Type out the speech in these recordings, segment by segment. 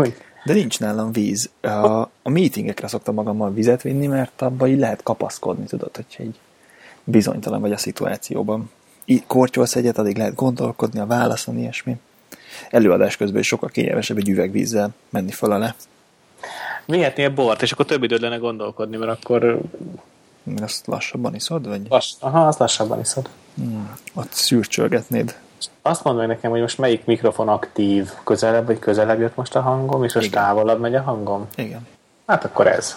hogy De nincs nálam víz. A, a meetingekre szoktam magammal vizet vinni, mert abban így lehet kapaszkodni, tudod, hogyha egy bizonytalan vagy a szituációban. Így kortyolsz egyet, addig lehet gondolkodni a válaszon, ilyesmi. Előadás közben is sokkal kényelmesebb egy üvegvízzel menni fel alá. vihetnél bort, és akkor több időd lenne gondolkodni, mert akkor azt lassabban iszod, vagy lass, aha, azt lassabban iszod. hmm, ott szürcsölgetnéd. Azt mondd meg nekem, hogy most melyik mikrofon aktív, közelebb vagy közelebb jött most a hangom, és most Igen. távolabb megy a hangom? Igen. Hát akkor ez.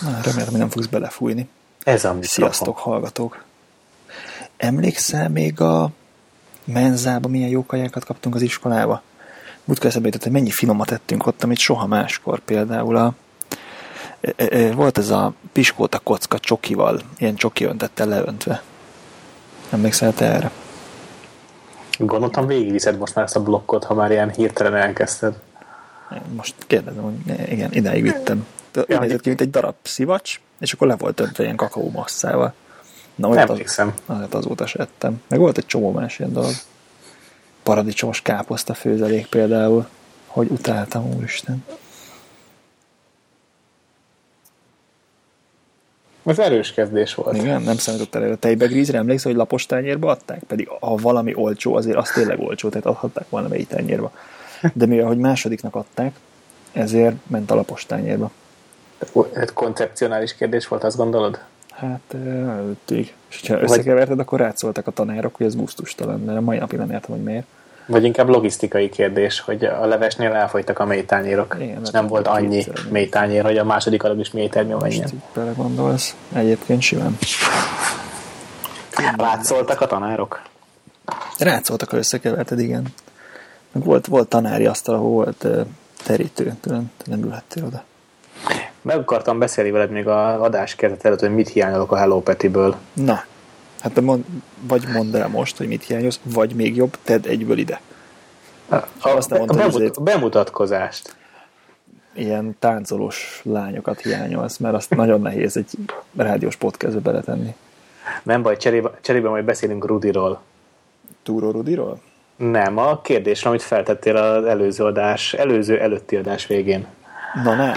Na, remélem, hogy nem fogsz belefújni. Ez a mikrofon. Sziasztok, hallgatók! Emlékszel még a menzába milyen jó kajákat kaptunk az iskolába? Múltkor eszembe jutott, hogy mennyi finomat ettünk ott, amit soha máskor. Például a, e, e, e, volt ez a piskóta kocka csokival, ilyen csoki öntettel leöntve. Emlékszel te erre? Gondoltam, végigviszed most már ezt a blokkot, ha már ilyen hirtelen elkezdted. Most kérdezem, hogy igen, idáig vittem. Úgy Ja, nézett ki, mint egy darab szivacs, és akkor le volt öntve ilyen kakaó masszával. Na, olyat az, Emlékszem. hát azóta se ettem. Meg volt egy csomó más ilyen dolog. Paradicsomos káposzta főzelék például, hogy utáltam, úristen. Ez erős kezdés volt. Igen, nem számított el a tejbegrízre, emlékszel, hogy lapos tányérba adták? Pedig ha valami olcsó, azért az tényleg olcsó, tehát adhatták melyik tányérba. De mivel, hogy másodiknak adták, ezért ment a lapos tányérba. Ez koncepcionális kérdés volt, azt gondolod? Hát előttig. És ha összekeverted, akkor rátszoltak a tanárok, hogy ez gusztustalan, de a mai napig nem értem, hogy miért. Vagy inkább logisztikai kérdés, hogy a levesnél elfogytak a mélytányérok, Igen, és mert nem volt annyi mélytányér, hogy a második adag is mélyternyő Most menjen. így belegondolsz. Egyébként simán. Látszoltak a tanárok? Rátszoltak, ha összekeverted, igen. Meg volt, volt tanári asztal, ahol volt terítő, te nem ülhettél oda. Meg akartam beszélni veled még a adás kezdet előtt, hogy mit hiányolok a Hello Petiből. Na, hát te mond, vagy mondd el most, hogy mit hiányolsz, vagy még jobb, tedd egyből ide. A, Azt nem a, mondtad, bemut, a bemutatkozást. Ilyen táncolós lányokat hiányolsz, mert azt nagyon nehéz egy rádiós podcastbe beletenni. Nem baj, cserébe, cserébe majd beszélünk Rudiról. Túró Rudiról? Nem, a kérdésre, amit feltettél az előző adás, előző előtti adás végén. Na ne,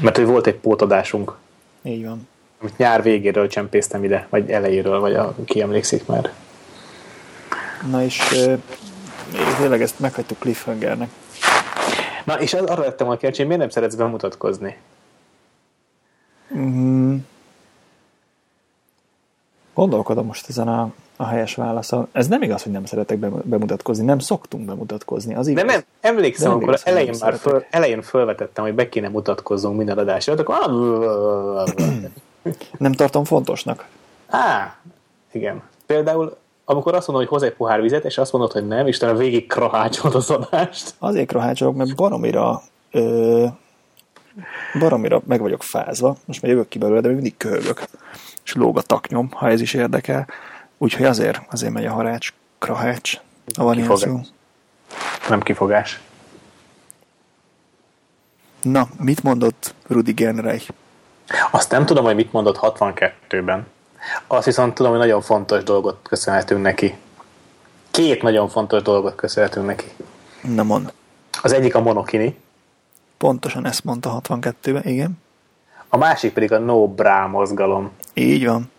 Mert hogy volt egy pótadásunk, így van. Amit nyár végéről csempésztem ide, vagy elejéről, vagy a, ki emlékszik már. Na és uh, tényleg ezt meghagytuk cliffhangernek. Na, és arra lettem a kérdés, hogy miért nem szeretsz bemutatkozni? Mm. Gondolkodom most ezen a, a helyes válaszon. Ez nem igaz, hogy nem szeretek bemu- bemutatkozni. Nem szoktunk bemutatkozni. Az igaz. Nem, nem, emlékszem, De amikor igaz, elején már föl, elején fölvetettem, hogy be kéne mutatkozzunk minden adásra, akkor nem tartom fontosnak. Á, igen. Például, amikor azt mondod, hogy hoz egy pohár vizet, és azt mondod, hogy nem, Istenem, végig krahácsolod az adást. Azért rohácsolok, mert baromira ö, baromira meg vagyok fázva. Most már jövök ki belőle, de még mindig köhögök. És lóg a taknyom, ha ez is érdekel. Úgyhogy azért, azért megy a harács, krahács. Kifogás. szó. Nem kifogás. Na, mit mondott Rudi Genreich? Azt nem tudom, hogy mit mondott 62-ben. Azt viszont tudom, hogy nagyon fontos dolgot köszönhetünk neki. Két nagyon fontos dolgot köszönhetünk neki. Na mond. Az egyik a monokini, Pontosan ezt mondta 62-ben, igen. a másik pedig a no bra mozgalom. Így van.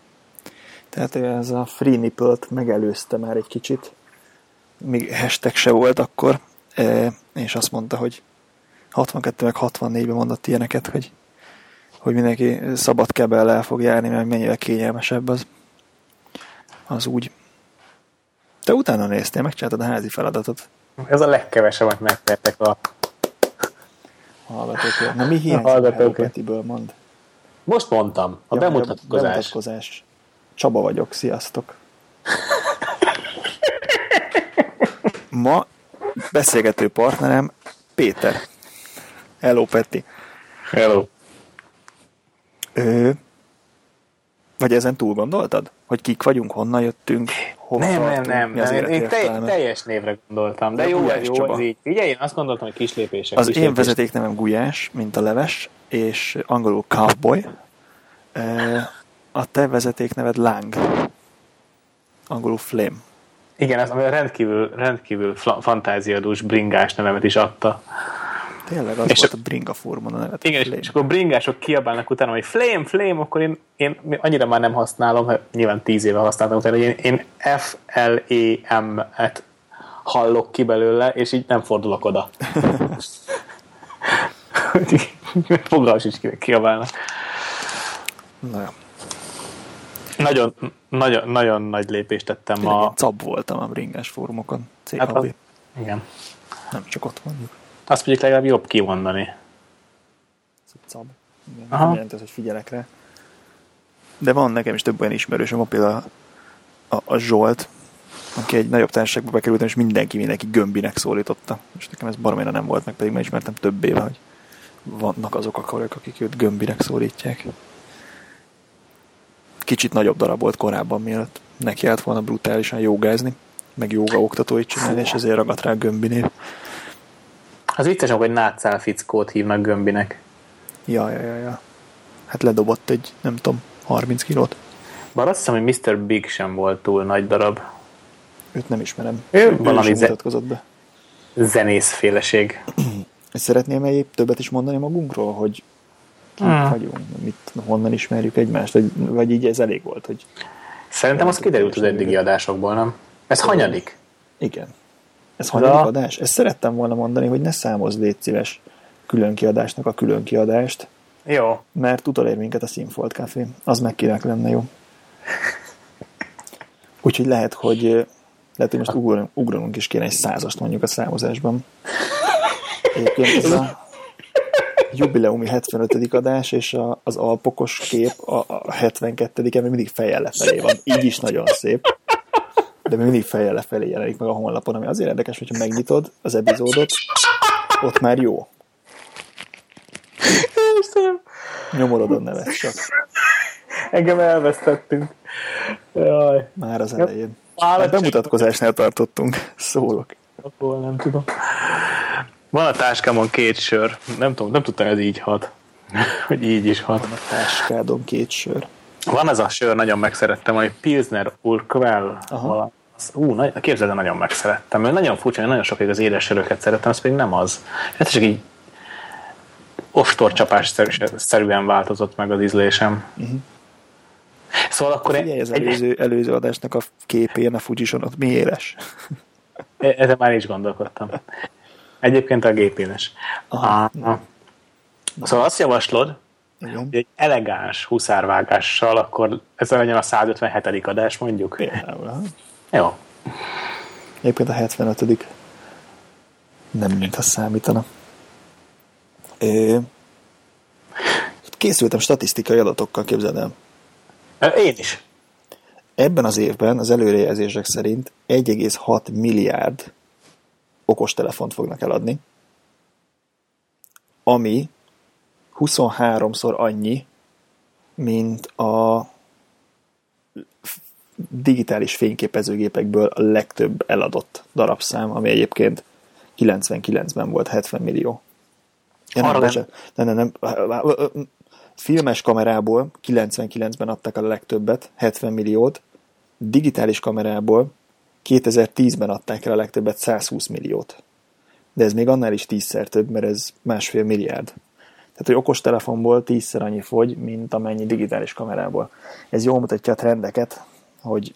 Tehát ez a free nipple-t megelőzte már egy kicsit. Még hashtag se volt akkor. E, és azt mondta, hogy 62 meg 64-ben mondott ilyeneket, hogy, hogy mindenki szabad kebellel fog járni, mert mennyire kényelmesebb az, az úgy. Te utána néztél, megcsináltad a házi feladatot. Ez a legkevesebb, amit megtettek a... Hallgatók. Na mi hiányzik A a hallgatók. Hello Petiből, mond? Most mondtam, a Ja, bemutatkozás. bemutatkozás. Csaba vagyok, sziasztok. Ma beszélgető partnerem Péter. Hello, Peti. Hello. Ő, vagy ezen túl gondoltad? Hogy kik vagyunk, honnan jöttünk, hova Nem, nem, tartunk, nem, nem. Én telj, teljes névre gondoltam, de De jó, Gulyás jó, Csaba. így. Figyelj, én azt gondoltam, hogy kis lépések. Az kis én lépések. vezetéknevem Gulyás, mint a leves, és angolul cowboy. A te vezetékneved Lang. Angolul flame. Igen, ez rendkívül, rendkívül fantáziadús bringás nevemet is adta. Tényleg az És volt a- Bringa fórumon a nevet. Igen, és, Flame. és akkor bringások kiabálnak utána, hogy flame, flame, akkor én, én annyira már nem használom, hát nyilván tíz éve használtam utána, hogy én, én F-L-E-M-et hallok ki belőle, és így nem fordulok oda. Fogalmas is ki- kiabálnak. Na jó. Nagyon, nagyon, nagyon nagy lépést tettem Tényleg a... én cab voltam a bringás fórumokon. CHB. Hát az, igen. Nem csak ott mondjuk. Azt mondjuk legalább jobb kimondani. Ez cab. Igen, Aha. nem jelenti az, hogy figyelek rá. De van nekem is több olyan ismerősöm, például a, a, a Zsolt, aki egy nagyobb társaságba bekerült, és mindenki mindenki gömbinek szólította. És nekem ez baromira nem volt meg, pedig már ismertem több éve, hogy vannak azok a karok, akik őt gömbinek szólítják. Kicsit nagyobb darab volt korábban, mielőtt neki állt volna brutálisan jogázni, meg joga oktatóit csinálni, és ezért ragadt rá gömbi név. Az vicces, hogy nátszál fickót hívnak gömbinek. Ja, ja, ja, ja. Hát ledobott egy, nem tudom, 30 kilót. Bár azt hiszem, hogy Mr. Big sem volt túl nagy darab. Őt nem ismerem. Ő Ő valami ze- mutatkozott be. Zenészféleség. És szeretném egy többet is mondani magunkról, hogy kik Hmm. vagyunk, mit, honnan ismerjük egymást, vagy, vagy így ez elég volt, hogy Szerintem az kiderült az eddigi adásokból, nem? Ez hanyadik? igen. Ez hanyadik adás? Ezt szerettem volna mondani, hogy ne számozz légy szíves külön kiadásnak a külön kiadást, Jó. mert utolér minket a Színfolt Café. Az meg király lenne jó. Úgyhogy lehet, hogy eh, lehet, hogy most ugranunk, ugranunk is kéne egy százast mondjuk a számozásban. Egyébként ez a jubileumi 75. adás, és a, az alpokos kép a, a 72 még mindig fejjel lefelé van. Így is nagyon szép. De még mindig fejjel lefelé jelenik meg a honlapon, ami azért érdekes, hogyha megnyitod az epizódot, ott már jó. Istenem, Nyomorod a nevet csak. engem elvesztettünk. Jaj. Már az elején. Állat- Hát bemutatkozásnál tartottunk. Szólok. Abból nem tudom. Van a táskámon két sör. Nem tudom, nem tudtam, hogy ez így hat. hogy így is hat. Van a táskádon két sör. Van az a sör, nagyon megszerettem, hogy Pilsner Urquell. Aha. Valami. Ú, nagy, képzeld, el, nagyon megszerettem. Mert nagyon furcsa, hogy nagyon sokáig az édes söröket szerettem, az pedig nem az. Ez csak így ostorcsapás szerűen változott meg az ízlésem. Uh-huh. Szóval akkor. Figyelj, az előző, előző adásnak a képén a Fujison ott mi éles? Ezen már is gondolkodtam. Egyébként a gépénes. Aha. Aha. Szóval azt javaslod, Igen. hogy egy elegáns huszárvágással, akkor ez legyen a 157. adás mondjuk. Például. Jó. Egyébként a 75 nem mintha számítana. É, készültem statisztikai adatokkal, képzeld el. Én is. Ebben az évben az előrejelzések szerint 1,6 milliárd okostelefont fognak eladni, ami 23-szor annyi, mint a digitális fényképezőgépekből a legtöbb eladott darabszám, ami egyébként 99-ben volt 70 millió. Ja, nem, bocsánat. nem, nem, nem. Filmes kamerából 99-ben adtak a legtöbbet, 70 milliót, digitális kamerából 2010-ben adták el a legtöbbet, 120 milliót. De ez még annál is tízszer több, mert ez másfél milliárd. Tehát, hogy okostelefonból tízszer annyi fogy, mint amennyi digitális kamerából. Ez jól mutatja a trendeket, hogy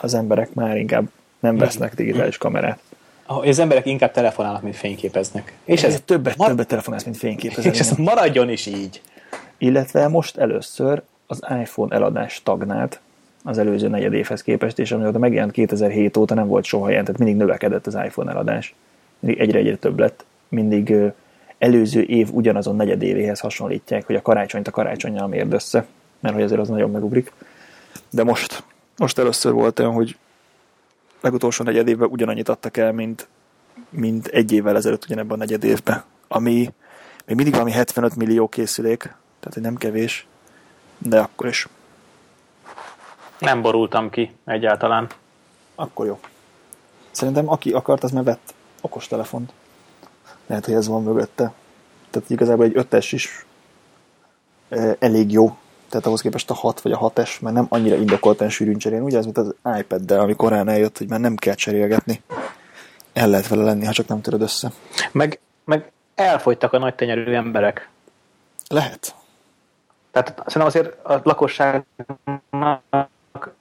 az emberek már inkább nem vesznek digitális kamerát. Ah, Az emberek inkább telefonálnak, mint fényképeznek. És ez, Ez többet, mar- többet telefonálsz, mint fényképezés. és ez maradjon is így. Illetve most először az iPhone eladás stagnált az előző negyed évhez képest, és amióta megjelent 2007 óta nem volt soha ilyen, tehát mindig növekedett az iPhone eladás. Mindig egyre-egyre több lett. Mindig előző év ugyanazon negyed évéhez hasonlítják, hogy a karácsonyt a karácsonyjal mérd össze, mert hogy azért az nagyon megugrik. De most, most először volt olyan, hogy legutolsó negyed évben ugyanannyit adtak el, mint, mint egy évvel ezelőtt ugyanebben a negyed évben. Ami még mindig valami 75 millió készülék, tehát hogy nem kevés, de akkor is. Nem borultam ki egyáltalán. Akkor jó. Szerintem aki akart, az már vett okostelefont. Lehet, hogy ez van mögötte. Tehát igazából egy ötes is eh, elég jó. Tehát ahhoz képest a 6 vagy a 6S már nem annyira indokoltan sűrűn cserélni. Ugye ez, mint az iPad-del, ami korán eljött, hogy már nem kell cserélgetni. El lehet vele lenni, ha csak nem töröd össze. Meg, meg elfogytak a nagy tenyerű emberek. Lehet. Tehát szerintem azért a lakosság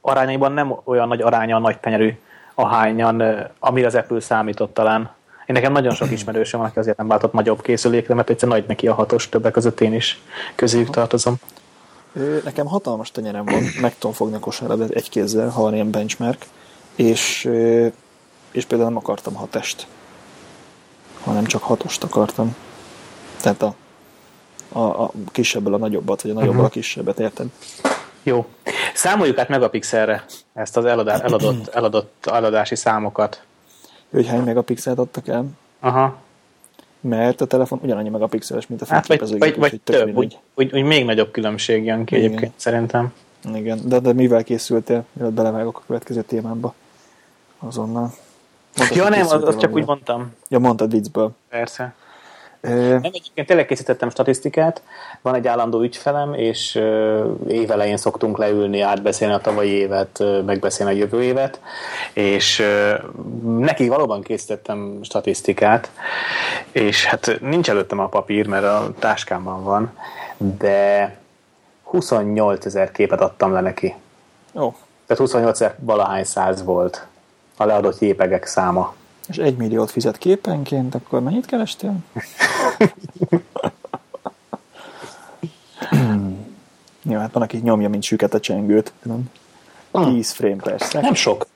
arányaiban nem olyan nagy aránya a nagy tenyerű ahányan, amire az Apple számított talán. Én nekem nagyon sok ismerősöm van, aki azért nem váltott nagyobb készülékre, mert egyszer nagy neki a hatos, többek között én is közéjük tartozom. Nekem hatalmas tenyerem van, meg tudom fogni a kosaradat egy kézzel, ha van ilyen benchmark, és, és például nem akartam hatest, hanem csak hatost akartam. Tehát a, a, a kisebből a nagyobbat, vagy a nagyobbal uh-huh. a kisebbet, érted? Jó. Számoljuk át megapixelre ezt az eladá, eladott, eladott eladási számokat. Hogy hány megapixelt adtak el? Aha. Mert a telefon ugyanannyi megapixeles, mint a fényképezőgép. Hát vagy, vagy, vagy több, úgy, úgy, úgy, még nagyobb különbség jön ki Igen. egyébként szerintem. Igen, de, de mivel készültél, mielőtt belevágok a következő témámba azonnal? Mondtad, ja nem, az, az csak úgy mondtam. Ja, mondtad viccből. Persze. Nem, egyébként tényleg készítettem statisztikát, van egy állandó ügyfelem, és évelején szoktunk leülni, átbeszélni a tavalyi évet, megbeszélni a jövő évet, és neki valóban készítettem statisztikát, és hát nincs előttem a papír, mert a táskámban van, de 28 ezer képet adtam le neki. Ó. Tehát 28 ezer valahány száz volt a leadott jépegek száma és egy milliót fizet képenként, akkor mennyit kerestél? Jó, hát van, aki nyomja, mint süket a csengőt. Nem? 10 frame persze. Nem sok.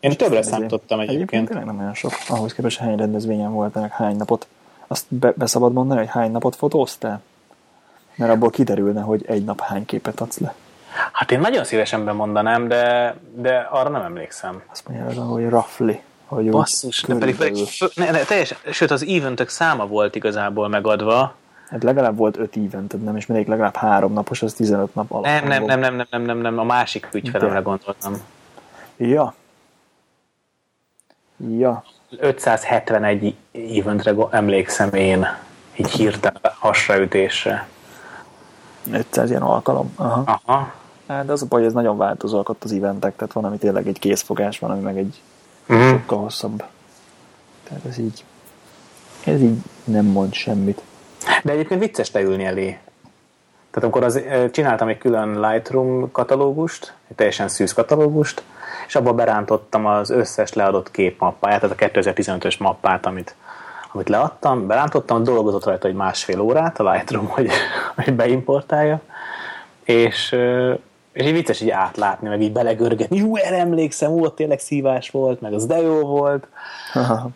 Én többre számítottam egyébként. Egyébként tényleg nem olyan sok. Ahhoz képest hány rendezvényen voltál, hány napot. Azt be, be szabad mondani, hogy hány napot fotóztál? Mert abból kiderülne, hogy egy nap hány képet adsz le. Hát én nagyon szívesen bemondanám, de, de arra nem emlékszem. Azt mondja, hogy roughly hogy Basszus, de pedig, pedig ne, ne, teljesen, sőt az eventök száma volt igazából megadva. Hát legalább volt öt evented, nem, és mindig legalább három napos, az 15 nap alatt. Nem, nem, nem, nem, nem, nem, nem, nem, a másik ügyfelemre gondoltam. Ja. Ja. 571 eventre emlékszem én, így hirtelen hasraütésre. 500 ilyen alkalom. Aha. Aha. Hát de az a baj, ez nagyon változóak ott az eventek, tehát van, ami tényleg egy készfogás, van, ami meg egy uh-huh. sokkal hosszabb. Tehát ez így, ez így nem mond semmit. De egyébként vicces leülni elé. Tehát amikor az, csináltam egy külön Lightroom katalógust, egy teljesen szűz katalógust, és abba berántottam az összes leadott képmappáját, tehát a 2015-ös mappát, amit, amit leadtam, berántottam, dolgozott rajta egy másfél órát a Lightroom, hogy, hogy beimportálja, és és így vicces így átlátni, meg így belegörgetni, jó, erre emlékszem, ó, tényleg szívás volt, meg az de jó volt. Aha.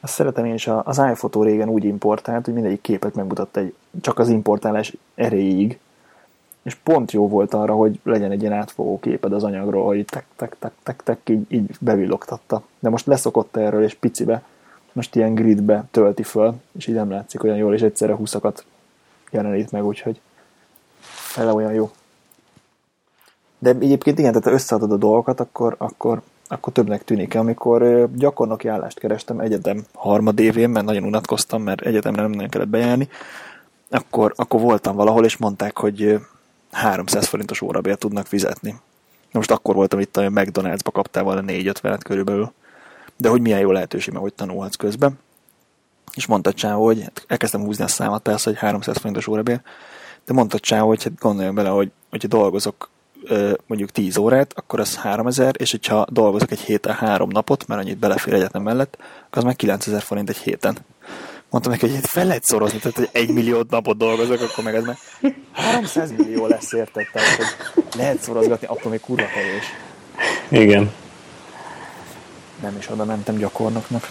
Azt szeretem én is, az iPhoto régen úgy importált, hogy mindegyik képet megmutatta egy, csak az importálás erejéig, és pont jó volt arra, hogy legyen egy ilyen átfogó képed az anyagról, hogy tek, tek, tek, tek, tek így, így bevillogtatta. De most leszokott erről, és picibe, most ilyen gridbe tölti föl, és így nem látszik olyan jól, és egyszerre húszakat jelenít meg, úgyhogy fele olyan jó. De egyébként igen, tehát összeadod a dolgokat, akkor, akkor, akkor többnek tűnik. Amikor gyakornoki állást kerestem egyetem harmadévén, mert nagyon unatkoztam, mert egyetemre nem nagyon kellett bejárni, akkor, akkor voltam valahol, és mondták, hogy 300 forintos órabért tudnak fizetni. Most akkor voltam itt, a McDonald's-ba kaptál volna 4-50 körülbelül. De hogy milyen jó lehetőség, mert hogy tanulhatsz közben. És mondta Csá, hogy hát elkezdtem húzni a számat persze, hogy 300 forintos órabér, de mondta Csá, hogy hát gondoljon bele, hogy hogyha dolgozok mondjuk 10 órát, akkor az 3000, és hogyha dolgozok egy héten három napot, mert annyit belefér egyetem mellett, az meg 9000 forint egy héten. Mondtam neki, hogy fel lehet szorozni, tehát hogy egy millió napot dolgozok, akkor meg ez meg 300 millió lesz, érted? Tehát, hogy lehet szorozgatni, akkor még kurva kevés. Igen. Nem is oda mentem gyakornoknak.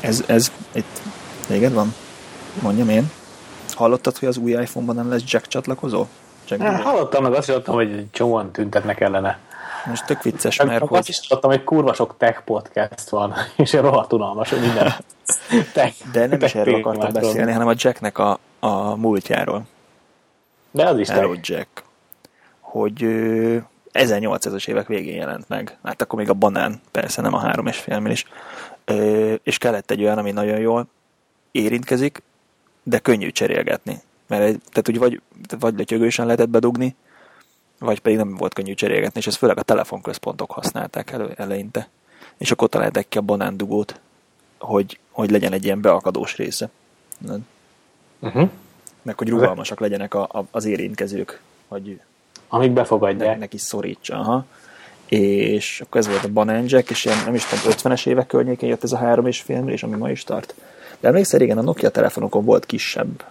Ez, ez itt véged van? Mondjam én. Hallottad, hogy az új iPhone-ban nem lesz jack csatlakozó? Jack hát, hallottam, meg azt hallottam, hogy csomóan tüntetnek ellene. Most tök vicces, mert mert hogy... Azt is hallottam, hogy kurva sok tech podcast van, és rohadt unalmas, hogy minden tech, De nem tech is erről akartam beszélni, hanem a Jacknek a, a múltjáról. De az is Hello tech. Jack. Hogy 1800-as évek végén jelent meg. Hát akkor még a banán, persze nem a három és fél is. És kellett egy olyan, ami nagyon jól érintkezik, de könnyű cserélgetni. Mert tehát úgy vagy, vagy letyögősen lehetett bedugni, vagy pedig nem volt könnyű cserélgetni, és ezt főleg a telefonközpontok használták elő, eleinte. És akkor találták ki a banándugót. hogy, hogy legyen egy ilyen beakadós része. Uh-huh. Meg hogy rugalmasak legyenek a, a, az érintkezők, hogy Amíg befogadják. ne, neki szorítsa. Aha. És akkor ez volt a Banana Jack, és ilyen, nem is tudom, 50-es évek környékén jött ez a három és fél és ami ma is tart. De emlékszel, régen a Nokia telefonokon volt kisebb.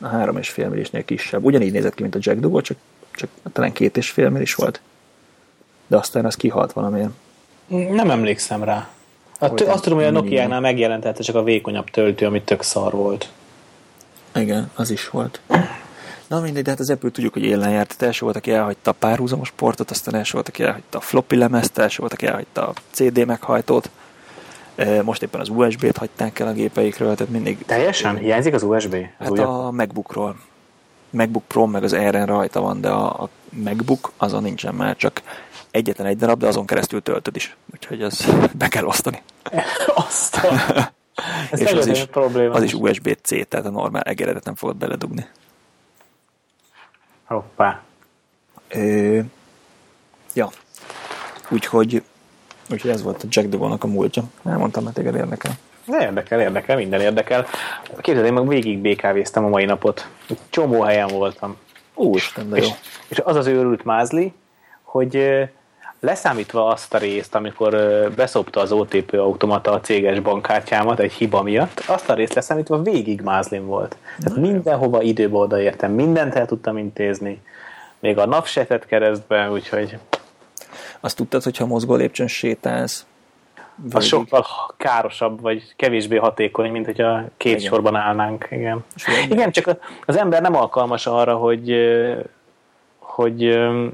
A három és fél millisnél kisebb. Ugyanígy nézett ki, mint a Jack Dugo, csak, csak talán két és fél millis volt. De aztán az kihalt valamiért. Nem emlékszem rá. A tő, azt tudom, hogy a Nokia-nál megjelentette csak a vékonyabb töltő, ami tök szar volt. Igen, az is volt. Na mindegy, de hát az Apple tudjuk, hogy élen járt. Tehát első volt, aki elhagyta a párhuzamos portot, aztán első volt, aki elhagyta a floppy lemezt, első volt, aki elhagyta a CD meghajtót. Most éppen az USB-t hagyták el a gépeikről, tehát mindig... Teljesen? Hiányzik az USB? Az Hát újabb? a MacBookról. MacBook Pro meg az Air-en rajta van, de a, a MacBook azon nincsen már, csak egyetlen egy darab, de azon keresztül töltöd is. Úgyhogy az be kell osztani. Azt a... Ez És az is, probléma. az is USB-C, tehát a normál egeredet nem fogod beledugni. Hoppá. Ö, ja. Úgyhogy, úgyhogy ez volt a Jack Dugónak a múltja. Elmondtam, mert téged érdekel. Ne érdekel, érdekel, minden érdekel. Képzeld, én meg végig BKV-ztem a mai napot. Csomó helyen voltam. Úristen, de jó. És, és az az őrült mázli, hogy leszámítva azt a részt, amikor beszopta az OTP automata a céges bankkártyámat egy hiba miatt, azt a részt leszámítva végig mázlim volt. Tehát mindenhova időbe odaértem, mindent el tudtam intézni, még a napsetet keresztbe, úgyhogy Azt tudtad, hogyha mozgó lépcsőn sétálsz, az végig, sokkal károsabb, vagy kevésbé hatékony, mint hogyha két Igen. sorban állnánk. Igen. Ugye- Igen, csak az ember nem alkalmas arra, hogy hogy ö,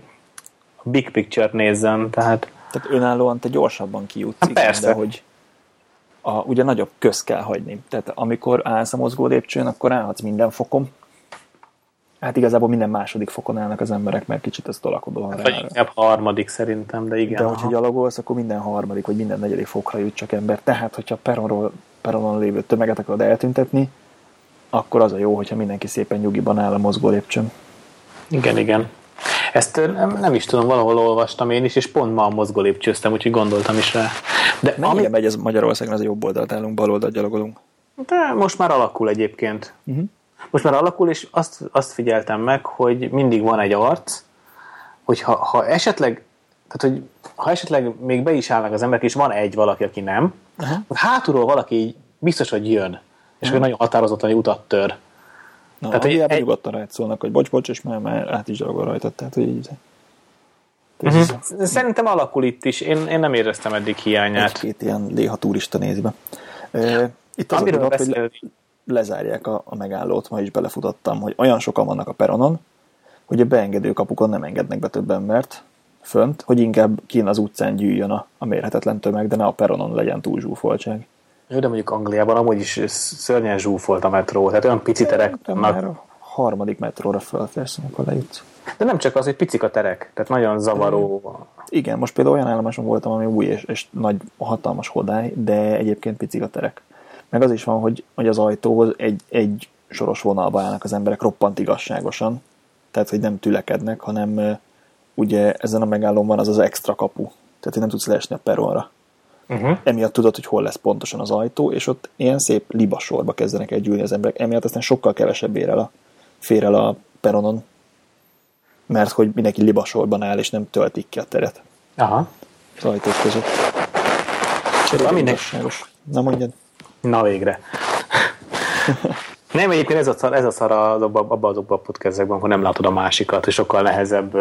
big picture nézzen, tehát tehát önállóan te gyorsabban kijutsz, Hát igen, persze. de hogy a, ugye nagyobb köz kell hagyni. Tehát amikor állsz a mozgó lépcsőn, akkor állhatsz minden fokon. Hát igazából minden második fokon állnak az emberek, mert kicsit ez tolakodó vagy arra. inkább harmadik szerintem, de igen. De hogyha aha. gyalogolsz, akkor minden harmadik vagy minden negyedik fokra jut csak ember. Tehát, hogyha peronról, peronon lévő tömeget akarod eltüntetni, akkor az a jó, hogyha mindenki szépen nyugiban áll a mozgó lépcsőn. Igen, igen. Ezt nem, nem is tudom, valahol olvastam én is, és pont ma a mozgó lépcsőztem, úgyhogy gondoltam is rá. De, Mennyire ami, megy ez Magyarországon, az a jobb oldalt állunk, bal oldalt gyalogolunk. de most már alakul egyébként. Uh-huh. Most már alakul, és azt, azt figyeltem meg, hogy mindig van egy arc, hogy ha, ha esetleg tehát, hogy ha esetleg még be is állnak az emberek, és van egy valaki, aki nem, akkor hátulról valaki biztos, hogy jön, és hogy nagyon határozottan egy utat tör. Na, Tehát, hogy hogy egy- nyugodtan rád szólnak, hogy bocs, bocs, és már, már át is gyalogol rajtad, tehát hogy így... Uh-huh. Szerintem alakul itt is, én, én nem éreztem eddig hiányát. Egy-két ilyen léha turista nézi be. Itt az a Amiről dolog, hogy beszél, lezárják a, a megállót, ma is belefutottam, hogy olyan sokan vannak a peronon, hogy a beengedő kapukon nem engednek be több embert fönt, hogy inkább kín az utcán gyűjjön a, a mérhetetlen tömeg, de ne a peronon legyen túl zsúfoltság. Jó, de mondjuk Angliában amúgy is szörnyen zsúfolt a metró, tehát olyan pici terek vannak. már a harmadik metróra fölférsz, amikor lejutsz. De nem csak az, hogy picik a terek, tehát nagyon zavaró. Igen, most például olyan állomáson voltam, ami új és, és nagy, hatalmas hodály, de egyébként picik a terek. Meg az is van, hogy, hogy az ajtóhoz egy, egy soros vonalba állnak az emberek roppant igazságosan, tehát hogy nem tülekednek, hanem ugye ezen a megállón van az az extra kapu, tehát hogy nem tudsz leesni a peronra. Uh-huh. Emiatt tudod, hogy hol lesz pontosan az ajtó, és ott ilyen szép libasorba kezdenek el gyűlni az emberek. Emiatt aztán sokkal kevesebb ér el a, fér el a peronon, mert hogy mindenki libasorban áll, és nem töltik ki a teret Aha. az ajtók között. Mindegy. Igazságos. Na mondjad. Na végre. Nem, egyébként ez a szar, ez a szar a- abban abba azokban a podcastekben, amikor nem látod a másikat, és sokkal nehezebb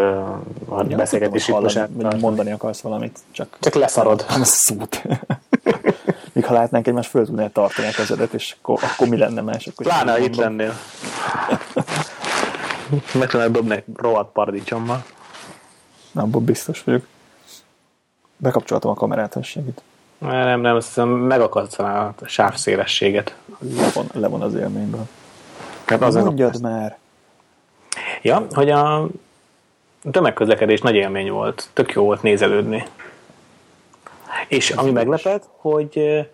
a Ja, beszélgetési hallani, mondani akarsz valamit, csak, Csak leszarod. nem a szót. Míg ha látnánk egymást, föl tudnál tartani a kezedet, és akkor, akkor mi lenne más? Akkor Pláne, ha itt lennél. Meg tudnál dobni rohadt paradicsommal. Na, abban biztos vagyok. Bekapcsoltam a kamerát, ha segít. Nem, nem, azt hiszem megakadsz a sávszélességet. Levon, levon az élményből. Hát Az az Mondjad már. Ja, hogy a tömegközlekedés nagy élmény volt. Tök jó volt nézelődni. És ami meglepett, hogy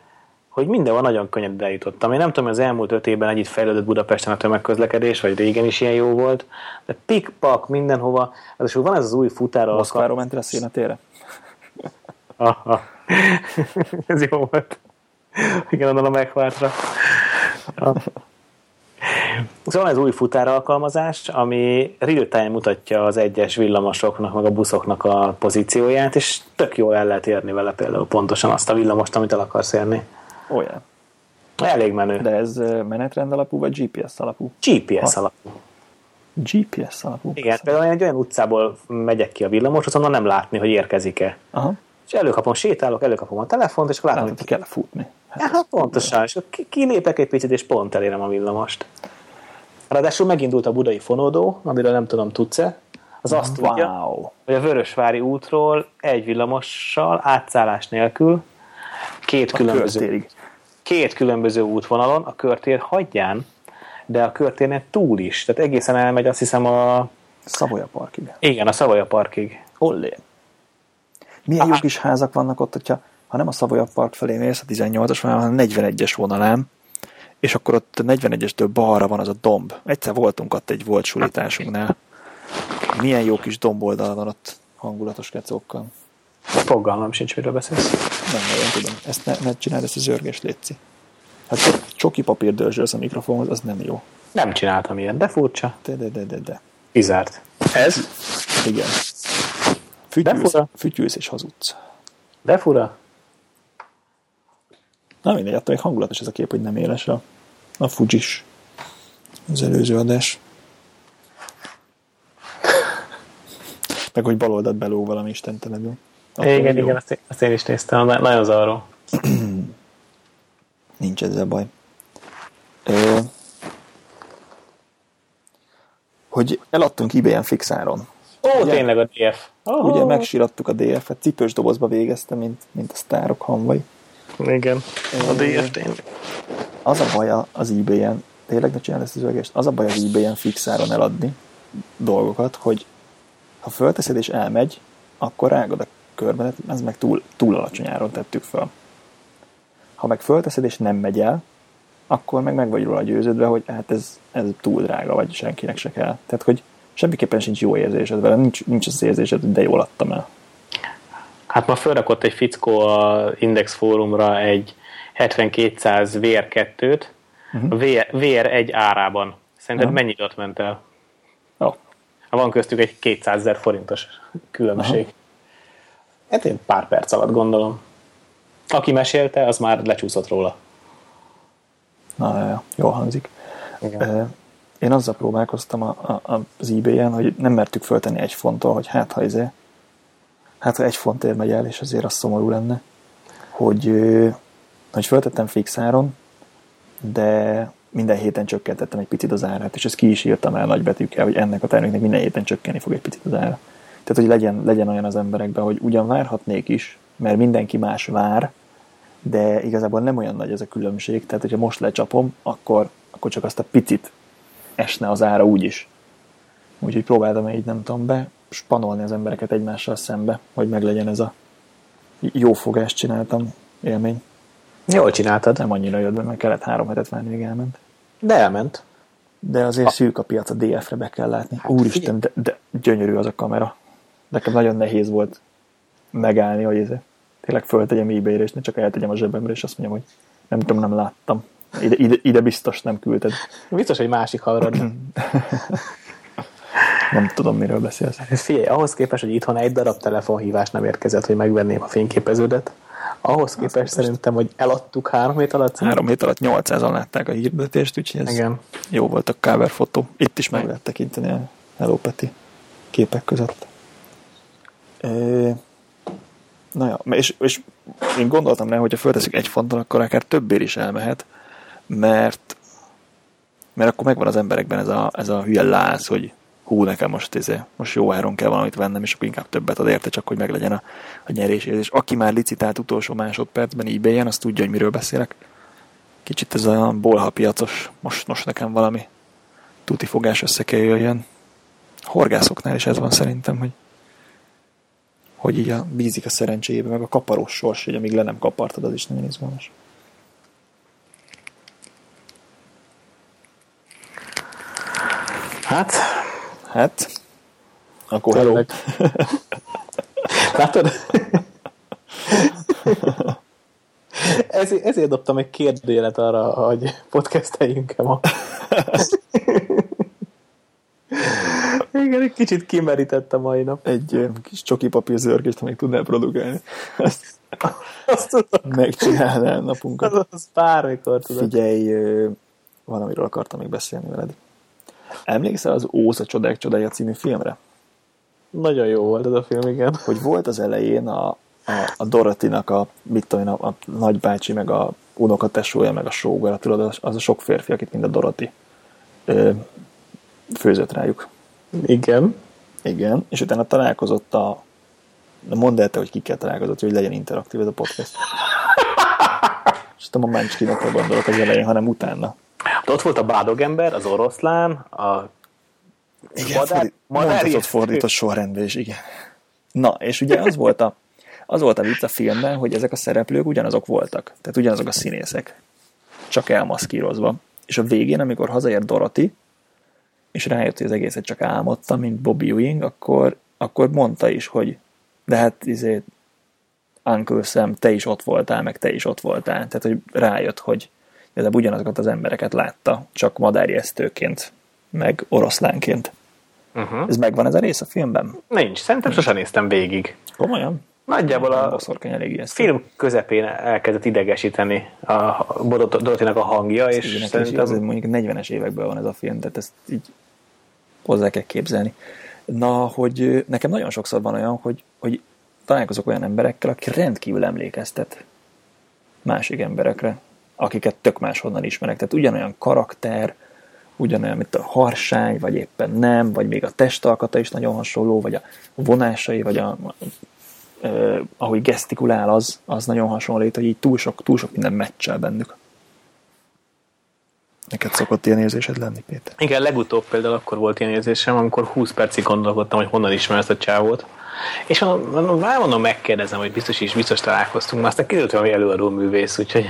hogy mindenhol nagyon könnyedén eljutottam. Én nem tudom, hogy az elmúlt öt évben együtt fejlődött Budapesten a tömegközlekedés, vagy régen is ilyen jó volt, de pik-pak mindenhova. Az van ez az új futár Moszkváról mentél a szénatérre? Aha. Ez jó volt. Igen, onnan a megváltra. Ja. Szóval ez új futár alkalmazás, ami real-time mutatja az egyes villamosoknak, meg a buszoknak a pozícióját, és tök jól el lehet érni vele például pontosan azt a villamost, amit el akarsz érni. Olyan. Elég menő. De ez menetrend alapú, vagy GPS alapú? GPS alapú. GPS alapú? Igen, például én egy olyan utcából megyek ki a villamos, azonnal nem látni, hogy érkezik-e. Aha. És előkapom, sétálok, előkapom a telefont, és akkor látom, hogy kell futni. Hát, hát pontosan, és ki- kilépek egy picit, és pont elérem a villamost. Ráadásul megindult a budai fonódó, amiről nem tudom, tudsz-e. Az azt tudja, Wow. hogy a Vörösvári útról egy villamossal, átszállás nélkül, két A különböző, körtérig. két különböző útvonalon, a körtér hagyján, de a körtérnek túl is. Tehát egészen elmegy, azt hiszem, a, Savoya Parkig. igen, a Szavaja Parkig. Ollé. Milyen jó kis házak vannak ott, hogyha ha nem a Savoya Park felé mész, a 18-as vonalán, hanem a 41-es vonalán, és akkor ott a 41-estől balra van az a domb. Egyszer voltunk ott egy volt sulitásunknál. Milyen jó kis domboldal van ott hangulatos kecókkal. Fogalmam sincs, miről beszélsz. Nem nagyon tudom. Ezt ne, ne csináld, ezt az zörgés létszi. Hát csoki papír dörzsölsz a mikrofonhoz, az nem jó. Nem csináltam ilyet, de furcsa. De, de, de, de, de. Kizárt. Ez? Igen. Fütyülsz, fütyülsz és hazudsz. De fura. Na mindegy, attól még hangulatos ez a kép, hogy nem éles a, a Fujis. Az előző adás. Meg hogy bal oldalt beló valami istentelenül. Akkor igen, jó. igen, azt én, azt én is néztem, na- nagyon zavaró. Nincs ezzel baj. Ö, hogy eladtunk eBay-en fixáron. Ó, Ugye? tényleg a DF. Oh, Ugye megsirattuk a DF-et, cipős dobozba végezte, mint, mint a sztárok hamvai. Igen, a DF tényleg. Az a baj az eBay-en, tényleg ne csinálj ezt az üvegest, az a baj az eBay-en fixáron eladni dolgokat, hogy ha fölteszed és elmegy, akkor rágod a körbenet, ez meg túl, túl alacsony áron tettük föl. Ha meg fölteszed és nem megy el, akkor meg meg vagy róla győződve, hogy hát ez, ez túl drága, vagy senkinek se kell. Tehát, hogy semmiképpen sincs jó érzésed vele, nincs, nincs az érzésed, hogy de jól adtam el. Hát ma felrakott egy fickó a Index fórumra egy 7200 VR2-t, Mhm. a VR, VR1 árában. Szerinted Aha. mennyit ott ment el? Oh, van köztük egy 200 ezer forintos különbség. Hát én pár perc alatt gondolom. Aki mesélte, az már lecsúszott róla. na, jól hangzik. Igen. Én azzal próbálkoztam a, a, az eBay-en, hogy nem mertük föltenni egy fonttól, hogy hát ha izé, hát ha egy fontért megy el, és azért az szomorú lenne, hogy, hogy föltettem fix de minden héten csökkentettem egy picit az árát, és ezt ki is írtam el nagybetűkkel, hogy ennek a terméknek minden héten csökkenni fog egy picit az ára. Tehát, hogy legyen, legyen olyan az emberekben, hogy ugyan várhatnék is, mert mindenki más vár, de igazából nem olyan nagy ez a különbség, tehát hogyha most lecsapom, akkor, akkor csak azt a picit esne az ára úgyis. Úgyhogy próbáltam így, nem tudom, be spanolni az embereket egymással szembe, hogy meglegyen ez a jó fogást csináltam élmény. Jól csináltad. Nem annyira jött be, mert kellett három hetet várni, még elment. De elment. De azért szűk a piac, a DF-re be kell látni. Hát Úristen, de, de gyönyörű az a kamera. Nekem nagyon nehéz volt megállni, hogy ez tényleg föltegyem ebay-re, és ne csak eltegyem a zsebemre, és azt mondjam, hogy nem tudom, nem láttam. Ide, ide, ide biztos nem küldted. Biztos, hogy másik haverod. Nem tudom, miről beszélsz. Figyelj, ahhoz képest, hogy itthon egy darab telefonhívás nem érkezett, hogy megvenném a fényképeződet, ahhoz képest szerintem, hogy eladtuk három hét alatt. Három hét alatt 800-an látták a hirdetést, úgyhogy ez Igen. jó volt a cover fotó. Itt is meg lehet tekinteni a Hello Peti képek között. Ö, na ja, és, és én gondoltam rá, hogyha fölteszik egy fonton, akkor akár többér is elmehet, mert mert akkor megvan az emberekben ez a, ez a hülye láz, hogy hú, nekem most, izé, most jó áron kell valamit vennem, és akkor inkább többet ad érte, csak hogy meglegyen a, a nyerésérzés. Aki már licitált utolsó másodpercben ebay az tudja, hogy miről beszélek. Kicsit ez a bolha piacos, most, most nekem valami tuti fogás össze kell jöjjön. Horgászoknál is ez van szerintem, hogy hogy így a, bízik a szerencséjébe, meg a kaparós sors, hogy amíg le nem kapartad, az is nagyon izgalmas. Hát, Hát, akkor hello. Látod? ez, ezért, ezért dobtam egy kérdőjelet arra, hogy podcasteljünk-e ma. Igen, egy kicsit kimerített a mai nap. Egy ö, kis csoki papír zörgést, amíg tudnál produkálni. Azt Azt tudom, megcsinálnál napunkat. az, az bármikor tudod. Figyelj, ö, valamiről akartam még beszélni veled. Emlékszel az Ósz a csodák csodája című filmre? Nagyon jó volt ez a film, igen. Hogy volt az elején a, a, a Dorothy-nak a, mit tudom én, a, a nagybácsi, meg a unokatesója, meg a sógora, tudod, az, az a sok férfi, akit mind a Dorothy ö, főzött rájuk. Igen. Igen, és utána találkozott a mondd el te, hogy kikkel találkozott, hogy legyen interaktív ez a podcast. És nem a Munchkinokra gondolok az elején, hanem utána. Ott volt a bádogember, az oroszlán, a Igen, Madár- fordít, madár ijesztő. fordított sorrendben is, igen. Na, és ugye az volt a, az volt a vicc a filmben, hogy ezek a szereplők ugyanazok voltak. Tehát ugyanazok a színészek. Csak elmaszkírozva. És a végén, amikor hazaért Dorothy, és rájött, hogy az egészet csak álmodta, mint Bobby Ewing, akkor, akkor mondta is, hogy de hát izé, Uncle Sam, te is ott voltál, meg te is ott voltál. Tehát, hogy rájött, hogy igazából ugyanazokat az embereket látta, csak madárjesztőként, meg oroszlánként. Uh-huh. Ez megvan ez a rész a filmben? Nincs, szerintem sosem néztem végig. Komolyan? Nagyjából A a film közepén elkezdett idegesíteni a Dorothynak a hangja, Igen, és szerintem... azért mondjuk 40-es években van ez a film, tehát ezt így hozzá kell képzelni. Na, hogy nekem nagyon sokszor van olyan, hogy, hogy találkozok olyan emberekkel, aki rendkívül emlékeztet másik emberekre, akiket tök máshonnan ismerek. Tehát ugyanolyan karakter, ugyanolyan, mint a harsány, vagy éppen nem, vagy még a testalkata is nagyon hasonló, vagy a vonásai, vagy a, eh, ahogy gesztikulál, az, az nagyon hasonlít, hogy így túl sok, túl sok minden meccsel bennük. Neked szokott ilyen érzésed lenni, Péter? Igen, legutóbb például akkor volt ilyen érzésem, amikor 20 percig gondolkodtam, hogy honnan ismer ezt a csávót. És mondom, mondom, megkérdezem, hogy biztos is, biztos találkoztunk, mert aztán kiderült, hogy előadó művész, úgyhogy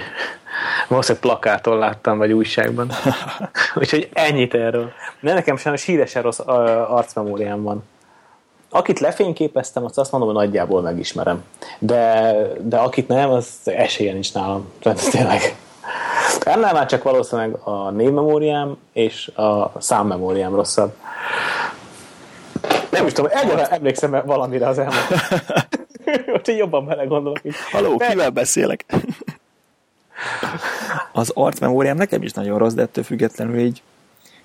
valószínűleg plakáton láttam, vagy újságban. úgyhogy ennyit erről. De nekem sajnos híresen rossz arcmemóriám van. Akit lefényképeztem, azt azt mondom, hogy nagyjából megismerem. De, de akit nem, az esélye nincs nálam. Tehát tényleg. Ennél már csak valószínűleg a névmemóriám és a számmemóriám rosszabb. Nem is tudom, egyre emlékszem valamire az elmúlt. Úgyhogy jobban belegondolok. Így. Haló, kivel beszélek? Az arcmemóriám nekem is nagyon rossz, de ettől függetlenül így,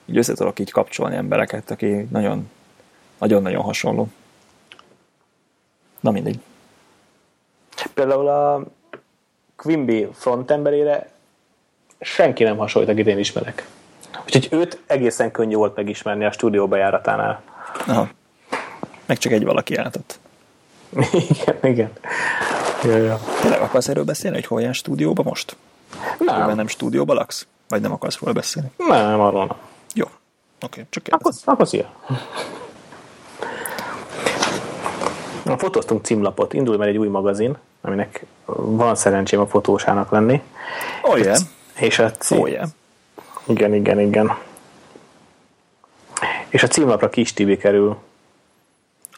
így össze tudok így kapcsolni embereket, aki nagyon, nagyon-nagyon hasonló. Na mindegy. Például a Quimby frontemberére senki nem hasonlít, akit én ismerek. Úgyhogy őt egészen könnyű volt megismerni a stúdió bejáratánál. Aha. Meg csak egy valaki állt igen, igen. Ja, ja. Tényleg akarsz erről beszélni, hogy hol jár stúdióba most? Nem. Nem, nem stúdióba laksz? Vagy nem akarsz róla beszélni? nem, arról nem. Jó. Oké, okay, csak Akkor, kérdezem. akkor szia. Na, fotóztunk címlapot. Indul már egy új magazin, aminek van szerencsém a fotósának lenni. Oh, yeah. És a cím... Oh, yeah. Igen, igen, igen. És a címlapra Kis Tibi kerül.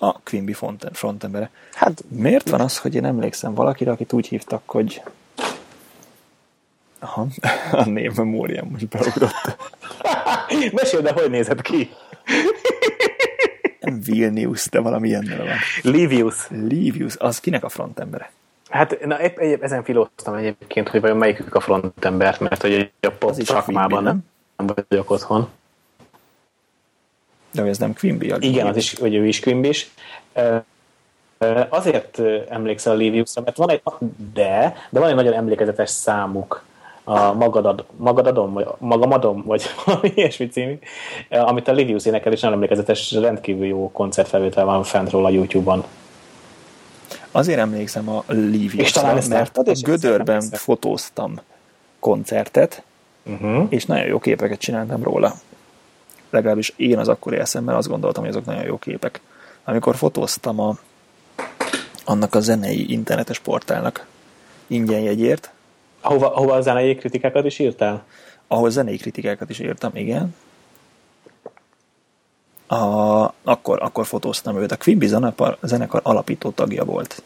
A Quimby front, frontembere. Hát, Miért van az, hogy én emlékszem valakire, akit úgy hívtak, hogy... Aha, a névmemóriám most beugrott. meséld el, hogy nézett ki. Nem Vilnius, de valami ilyennel van. Livius. Livius, az kinek a frontembere? Hát na, épp, épp ezen filóztam egyébként, hogy vajon melyikük a frontember, mert hogy a pop szakmában nem, nem vagyok otthon. De ez nem Quimby? Igen, az is, hogy ő is Quimbis. Ö, ö, Azért emlékszel a Liviusra, mert van egy, de, de van egy nagyon emlékezetes számuk, a Magadad, Magadadom, vagy Magamadom, vagy valami ilyesmi című, amit a Livius énekel, és nagyon emlékezetes, rendkívül jó koncertfelvétel van fent róla a YouTube-on. Azért emlékszem a Liviusra, mert láttad, és Gödörben fotóztam koncertet, Uh-huh. és nagyon jó képeket csináltam róla. Legalábbis én az akkori eszemben azt gondoltam, hogy azok nagyon jó képek. Amikor fotóztam a, annak a zenei internetes portálnak ingyen jegyért, Ahova, ahova a zenei kritikákat is írtál? ahol zenei kritikákat is írtam, igen. A, akkor, akkor fotóztam őt. A Quimby zenekar, zenekar alapító tagja volt.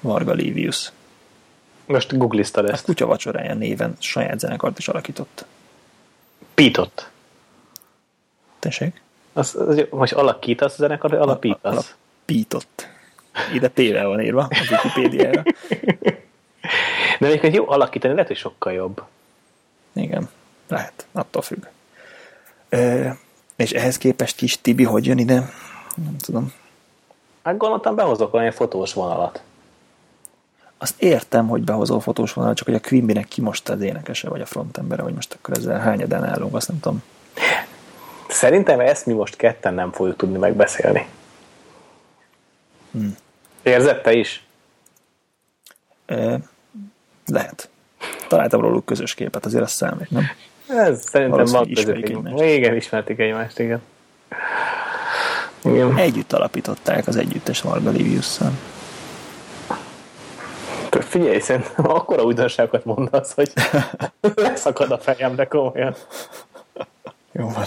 Varga Livius. Most googliztad A ezt. kutya vacsorája néven saját zenekart is alakított. Pított. Tessék? Az, az, most alakítasz zenekar, vagy alapítasz? Alapított. Ide P-vel van írva a Wikipédiára. De egyébként jó alakítani, lehet, hogy sokkal jobb. Igen, lehet, attól függ. E, és ehhez képest kis Tibi hogy jön ide? Nem tudom. Hát gondoltam, behozok valami fotós vonalat. Azt értem, hogy behozol fotós vonalat, csak hogy a Quimby-nek ki most az énekese, vagy a frontembere, vagy most akkor ezzel hányadán állunk, azt nem tudom. Szerintem ezt mi most ketten nem fogjuk tudni megbeszélni. Hmm. Érzed te is? E, lehet. Találtam róluk közös képet, azért azt számít, nem? Ez szerintem van ismerik egymást. Igen, ismerték egymást, igen. Igen. Együtt alapították az együttes Varga Liviusszal. Figyelj, szerintem akkora újdonságokat mondasz, hogy leszakad a fejem, de komolyan. Jó van.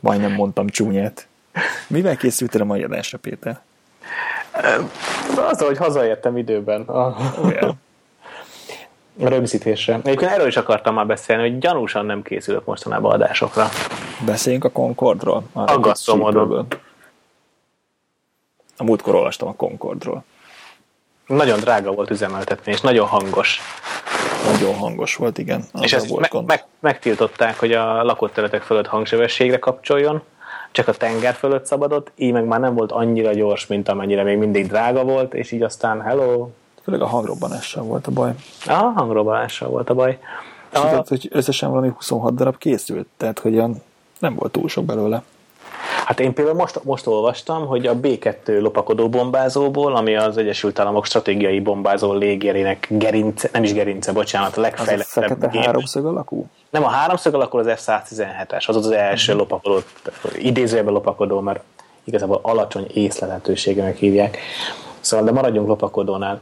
Majdnem mondtam csúnyát. Mivel készültél a mai adásra, Péter? Az, hogy hazaértem időben a, Olyan. a rögzítésre. Egyébként erről is akartam már beszélni, hogy gyanúsan nem készülök mostanában adásokra. Beszéljünk a Concordról. A Aggasztó módon. A múltkor olvastam a Concordról. Nagyon drága volt üzemeltetni, és nagyon hangos. Nagyon hangos volt, igen. és ezt volt me- meg- megtiltották, hogy a lakott területek fölött hangsebességre kapcsoljon, csak a tenger fölött szabadott, így meg már nem volt annyira gyors, mint amennyire még mindig drága volt, és így aztán hello, Főleg a hangrobbanással volt a baj. a hangrobbanással volt a baj. És A, tudod, hogy összesen valami 26 darab készült, tehát hogy olyan nem volt túl sok belőle. Hát én például most, most olvastam, hogy a B-2 lopakodó bombázóból, ami az Egyesült Államok stratégiai bombázó légérének gerince, nem is gerince, bocsánat, a Az a legfejlettebb fekete gép. háromszög alakú? Nem a háromszög alakul az F-117-es, az az első Mhm. lopakodó, idézőjelben lopakodó, mert igazából alacsony észlelhetőségenek hívják. Szóval, de maradjunk lopakodónál.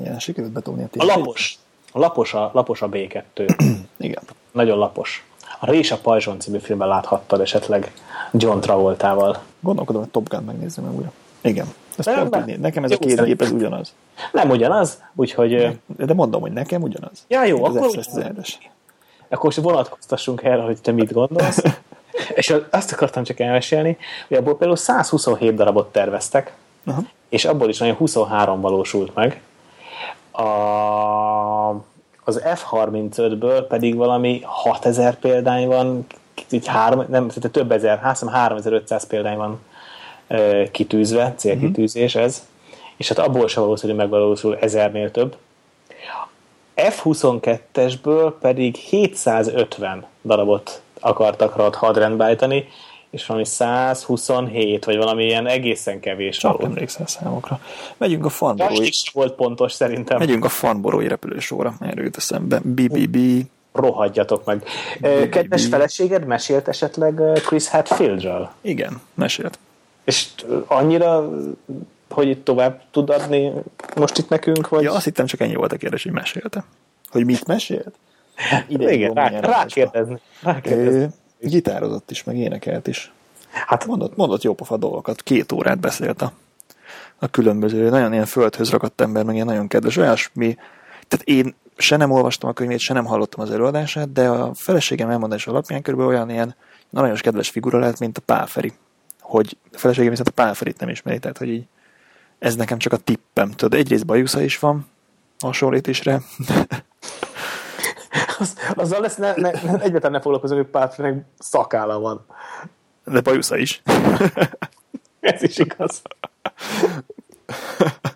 Igen, sikerült betolni a A lapos, a lapos a, lapos a B2. Igen. Nagyon lapos. A Rés a Pajzson című filmben láthattad esetleg John Travoltával. Gondolkodom, hogy Top Gun megnézzem meg újra. Igen. Ezt Nem, pont így. Nekem ez Jó, a két gép, ez ugyanaz. Nem ugyanaz, úgyhogy ö, De mondom, hogy nekem ugyanaz. Ja, jó, az akkor- F-117-es. akkor most vonatkoztassunk erre, hogy te mit gondolsz. És azt akartam csak elmesélni, hogy abból például 127 darabot terveztek, Aha. és abból is olyan 23 valósult meg. A, az F-35-ből pedig valami 6000 példány van, így három, nem, tehát több ezer, hát hiszem 3500 példány van ö, kitűzve, célkitűzés ez, és hát abból sem valószínű, hogy megvalósul ezernél több. F-22-esből pedig 750 darabot akartak rá hadrendbe állítani, és valami 127, vagy valami ilyen egészen kevés Csak való. emlékszel számokra. Megyünk a fanborói, volt pontos szerintem. megyünk a fanborói repülősóra. Erről jut eszembe. BBB. Rohadjatok meg. Kedves feleséged mesélt esetleg Chris Hadfieldről? Igen, mesélt. És annyira, hogy itt tovább tud adni most itt nekünk? Vagy? Ja, azt hittem csak ennyi volt a kérdés, hogy mesélte. Hogy mit mesélt? Igen, igen rá, nyilván rákérdezni. gitározott is, meg énekelt is. Hát Mondott, mondott jó pofa dolgokat. Két órát beszélt a, a különböző, nagyon ilyen földhöz ragadt ember, meg ilyen nagyon kedves, olyasmi. Tehát én se nem olvastam a könyvét, se nem hallottam az előadását, de a feleségem elmondása alapján körülbelül olyan ilyen nagyon kedves figura lehet, mint a Pálferi. Hogy a feleségem viszont a Pálferit nem ismeri, tehát hogy így ez nekem csak a tippem. Tudod, egyrészt bajusza is van hasonlítésre. az, azzal lesz, ne, ne, ne, egyáltalán ne foglalkozom, hogy Pálfrének szakála van. De bajusza is. Ez is igaz.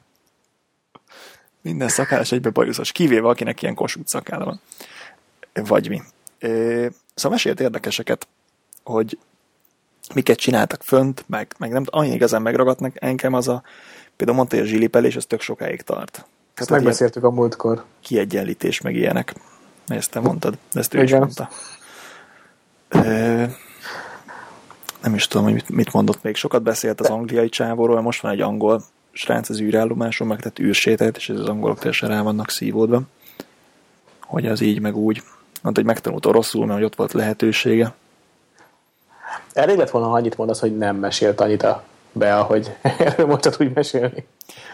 Minden szakállas egybe bajuszos, kivéve akinek ilyen kossuth szakála van. Vagy mi. Szóval mesélt érdekeseket, hogy miket csináltak fönt, meg, meg nem annyi igazán megragadnak engem az a, például mondta, hogy a zsilipelés az tök sokáig tart. Ezt Tehát ilyen megbeszéltük a múltkor. kiegyenlítés, meg ilyenek. Ezt te mondtad, ezt ő is Igen. mondta. Ö, nem is tudom, hogy mit, mit mondott még. Sokat beszélt az angliai csávóról, most van egy angol srác az űrállomáson, meg tett űrsételt, és ez az angolok teljesen rá vannak szívódva. Hogy az így, meg úgy. Mondta, hogy megtanult oroszul, mert hogy ott volt lehetősége. Elég lett volna, ha annyit mondasz, hogy nem mesélt annyit a be, ahogy erről mondtad úgy mesélni.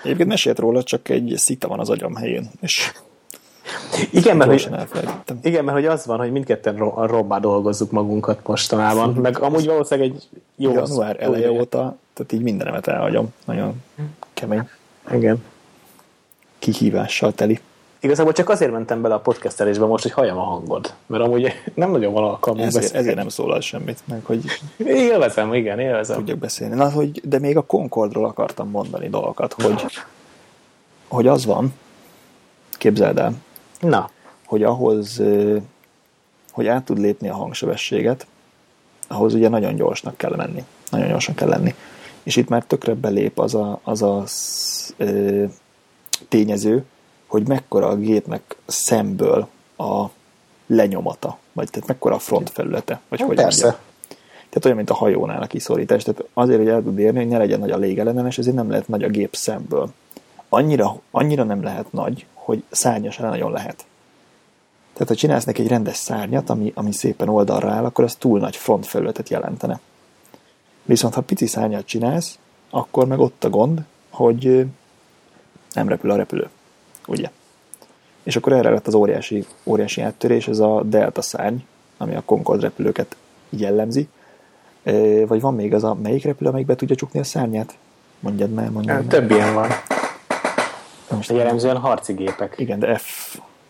Egyébként mesélt róla, csak egy szita van az agyam helyén, és igen, mert, hogy, igen, mert hogy az van, hogy mindketten ro- robbá dolgozzuk magunkat mostanában, meg amúgy valószínűleg egy jó... Január eleje óta, tehát így mindenemet elhagyom. Nagyon kemény. Igen. Kihívással teli. Igazából csak azért mentem bele a podcastelésbe most, hogy halljam a hangod, mert amúgy nem nagyon van alkalmam ezért, ezért nem szólal semmit, meg hogy élvezem, igen, élvezem. Tudjak beszélni. Na, hogy, de még a Concordról akartam mondani dolgokat, hogy, hogy az van, képzeld el, Na. hogy ahhoz, hogy át tud lépni a hangsebességet, ahhoz ugye nagyon gyorsnak kell menni. Nagyon gyorsan kell lenni. És itt már tökre belép az a, az a ö, tényező, hogy mekkora a gépnek szemből a lenyomata, vagy tehát mekkora a front felülete, vagy hát hogy persze. Mondjam. Tehát olyan, mint a hajónál a kiszorítás. Tehát azért, hogy el tud érni, hogy ne legyen nagy a légellenemes, ezért nem lehet nagy a gép szemből. Annyira, annyira nem lehet nagy, hogy szárnyas nagyon lehet. Tehát, ha csinálsz neki egy rendes szárnyat, ami, ami szépen oldalra áll, akkor az túl nagy frontfelületet jelentene. Viszont, ha pici szárnyat csinálsz, akkor meg ott a gond, hogy nem repül a repülő. Ugye? És akkor erre lett az óriási, óriási áttörés, ez a delta szárny, ami a Concorde repülőket jellemzi. Vagy van még az a, melyik repülő, amelyik be tudja csukni a szárnyát? Mondjad már, mondjad már. Több ilyen van. Most jellemzően harci gépek. Igen, de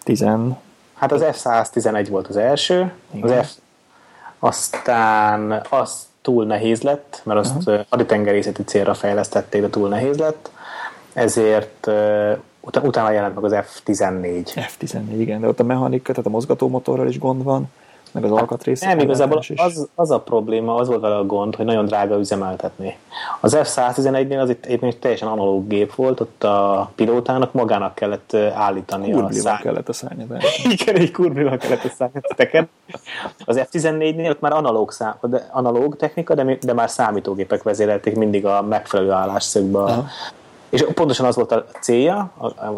F-10... Hát az F-111 volt az első, Igen. az F... aztán az túl nehéz lett, mert azt uh-huh. haditengerészeti célra fejlesztették, de túl nehéz lett, ezért ut- utána jelent meg az F-14. F-14, igen, de ott a mechanika, tehát a mozgatómotorral is gond van, meg az alkatrész. Nem, igazából az, az a probléma, az volt vele a gond, hogy nagyon drága üzemeltetni. Az F-111-nél az itt egy teljesen analóg gép volt, ott a pilótának magának kellett állítani a szárnyat. kellett a szárnyat. Igen, egy kurblival kellett a szárnyat. Az F-14-nél ott már analóg, szám, de, analóg technika, de, de már számítógépek vezérelték mindig a megfelelő állásszögbe. Aha. És pontosan az volt a célja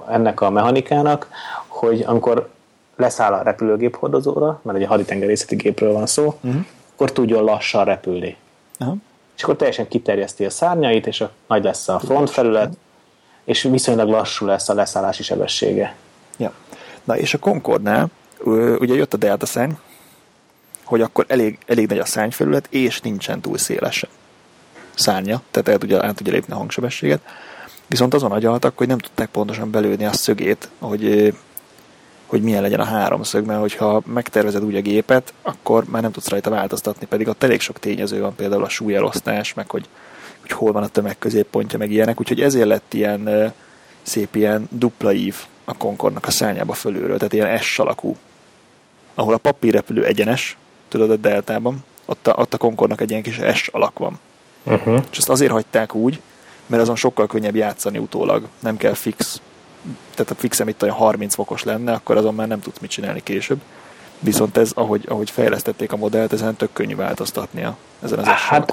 ennek a mechanikának, hogy amikor leszáll a repülőgép hordozóra, mert egy haditengerészeti gépről van szó, uh-huh. akkor tudjon lassan repülni. Uh-huh. És akkor teljesen kiterjeszti a szárnyait, és a, nagy lesz a frontfelület, és viszonylag lassú lesz a leszállási sebessége. Ja. Na és a Concordnál ugye jött a delta szárny, hogy akkor elég, elég nagy a szárnyfelület, és nincsen túl széles szárnya, tehát el tudja, el tudja lépni a hangsebességet. Viszont azon agyaltak, hogy nem tudták pontosan belőni a szögét, hogy hogy milyen legyen a háromszög, mert hogyha megtervezed úgy a gépet, akkor már nem tudsz rajta változtatni, pedig ott elég sok tényező van, például a súlyelosztás, meg hogy, hogy hol van a tömeg középpontja, meg ilyenek, úgyhogy ezért lett ilyen szép ilyen dupla ív a Concordnak a szányába fölülről, tehát ilyen S alakú, ahol a papírrepülő egyenes, tudod, a deltában, ott a, ott a Concordnak egy ilyen kis S alak van. Uh-huh. És ezt azért hagyták úgy, mert azon sokkal könnyebb játszani utólag, nem kell fix tehát a fixem itt olyan 30 fokos lenne, akkor azon már nem tudsz mit csinálni később. Viszont ez, ahogy, ahogy fejlesztették a modellt, ezen tök könnyű változtatnia ezen az hát,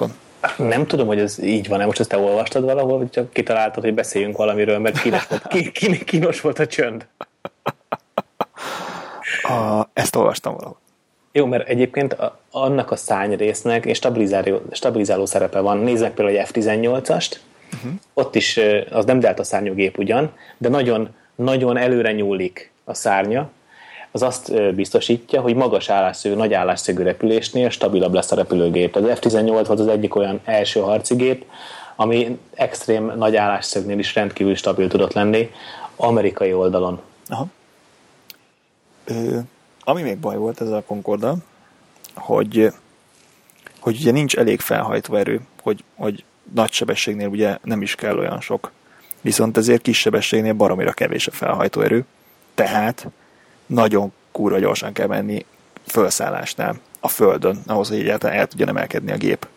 Nem tudom, hogy ez így van-e. Most ezt te olvastad valahol, vagy csak kitaláltad, hogy beszéljünk valamiről, mert kínos volt, kín, kínos volt a csönd. A, ezt olvastam valahol. Jó, mert egyébként a, annak a szányrésznek és stabilizáló, stabilizáló szerepe van. Nézzek például egy F-18-ast, Uh-huh. Ott is az nem delta szárnyú gép ugyan, de nagyon, nagyon előre nyúlik a szárnya, az azt biztosítja, hogy magas állásszögű, nagy állásszögű repülésnél stabilabb lesz a repülőgép. Az F-18 volt az egyik olyan első harci gép, ami extrém nagy állásszögnél is rendkívül stabil tudott lenni amerikai oldalon. Aha. Ö, ami még baj volt ezzel a Concorde, hogy, hogy ugye nincs elég felhajtó erő, hogy, hogy nagy sebességnél ugye nem is kell olyan sok. Viszont ezért kis sebességnél baromira kevés a felhajtóerő, tehát nagyon kúra gyorsan kell menni felszállásnál a földön, ahhoz, hogy egyáltalán el tudjon emelkedni a gép.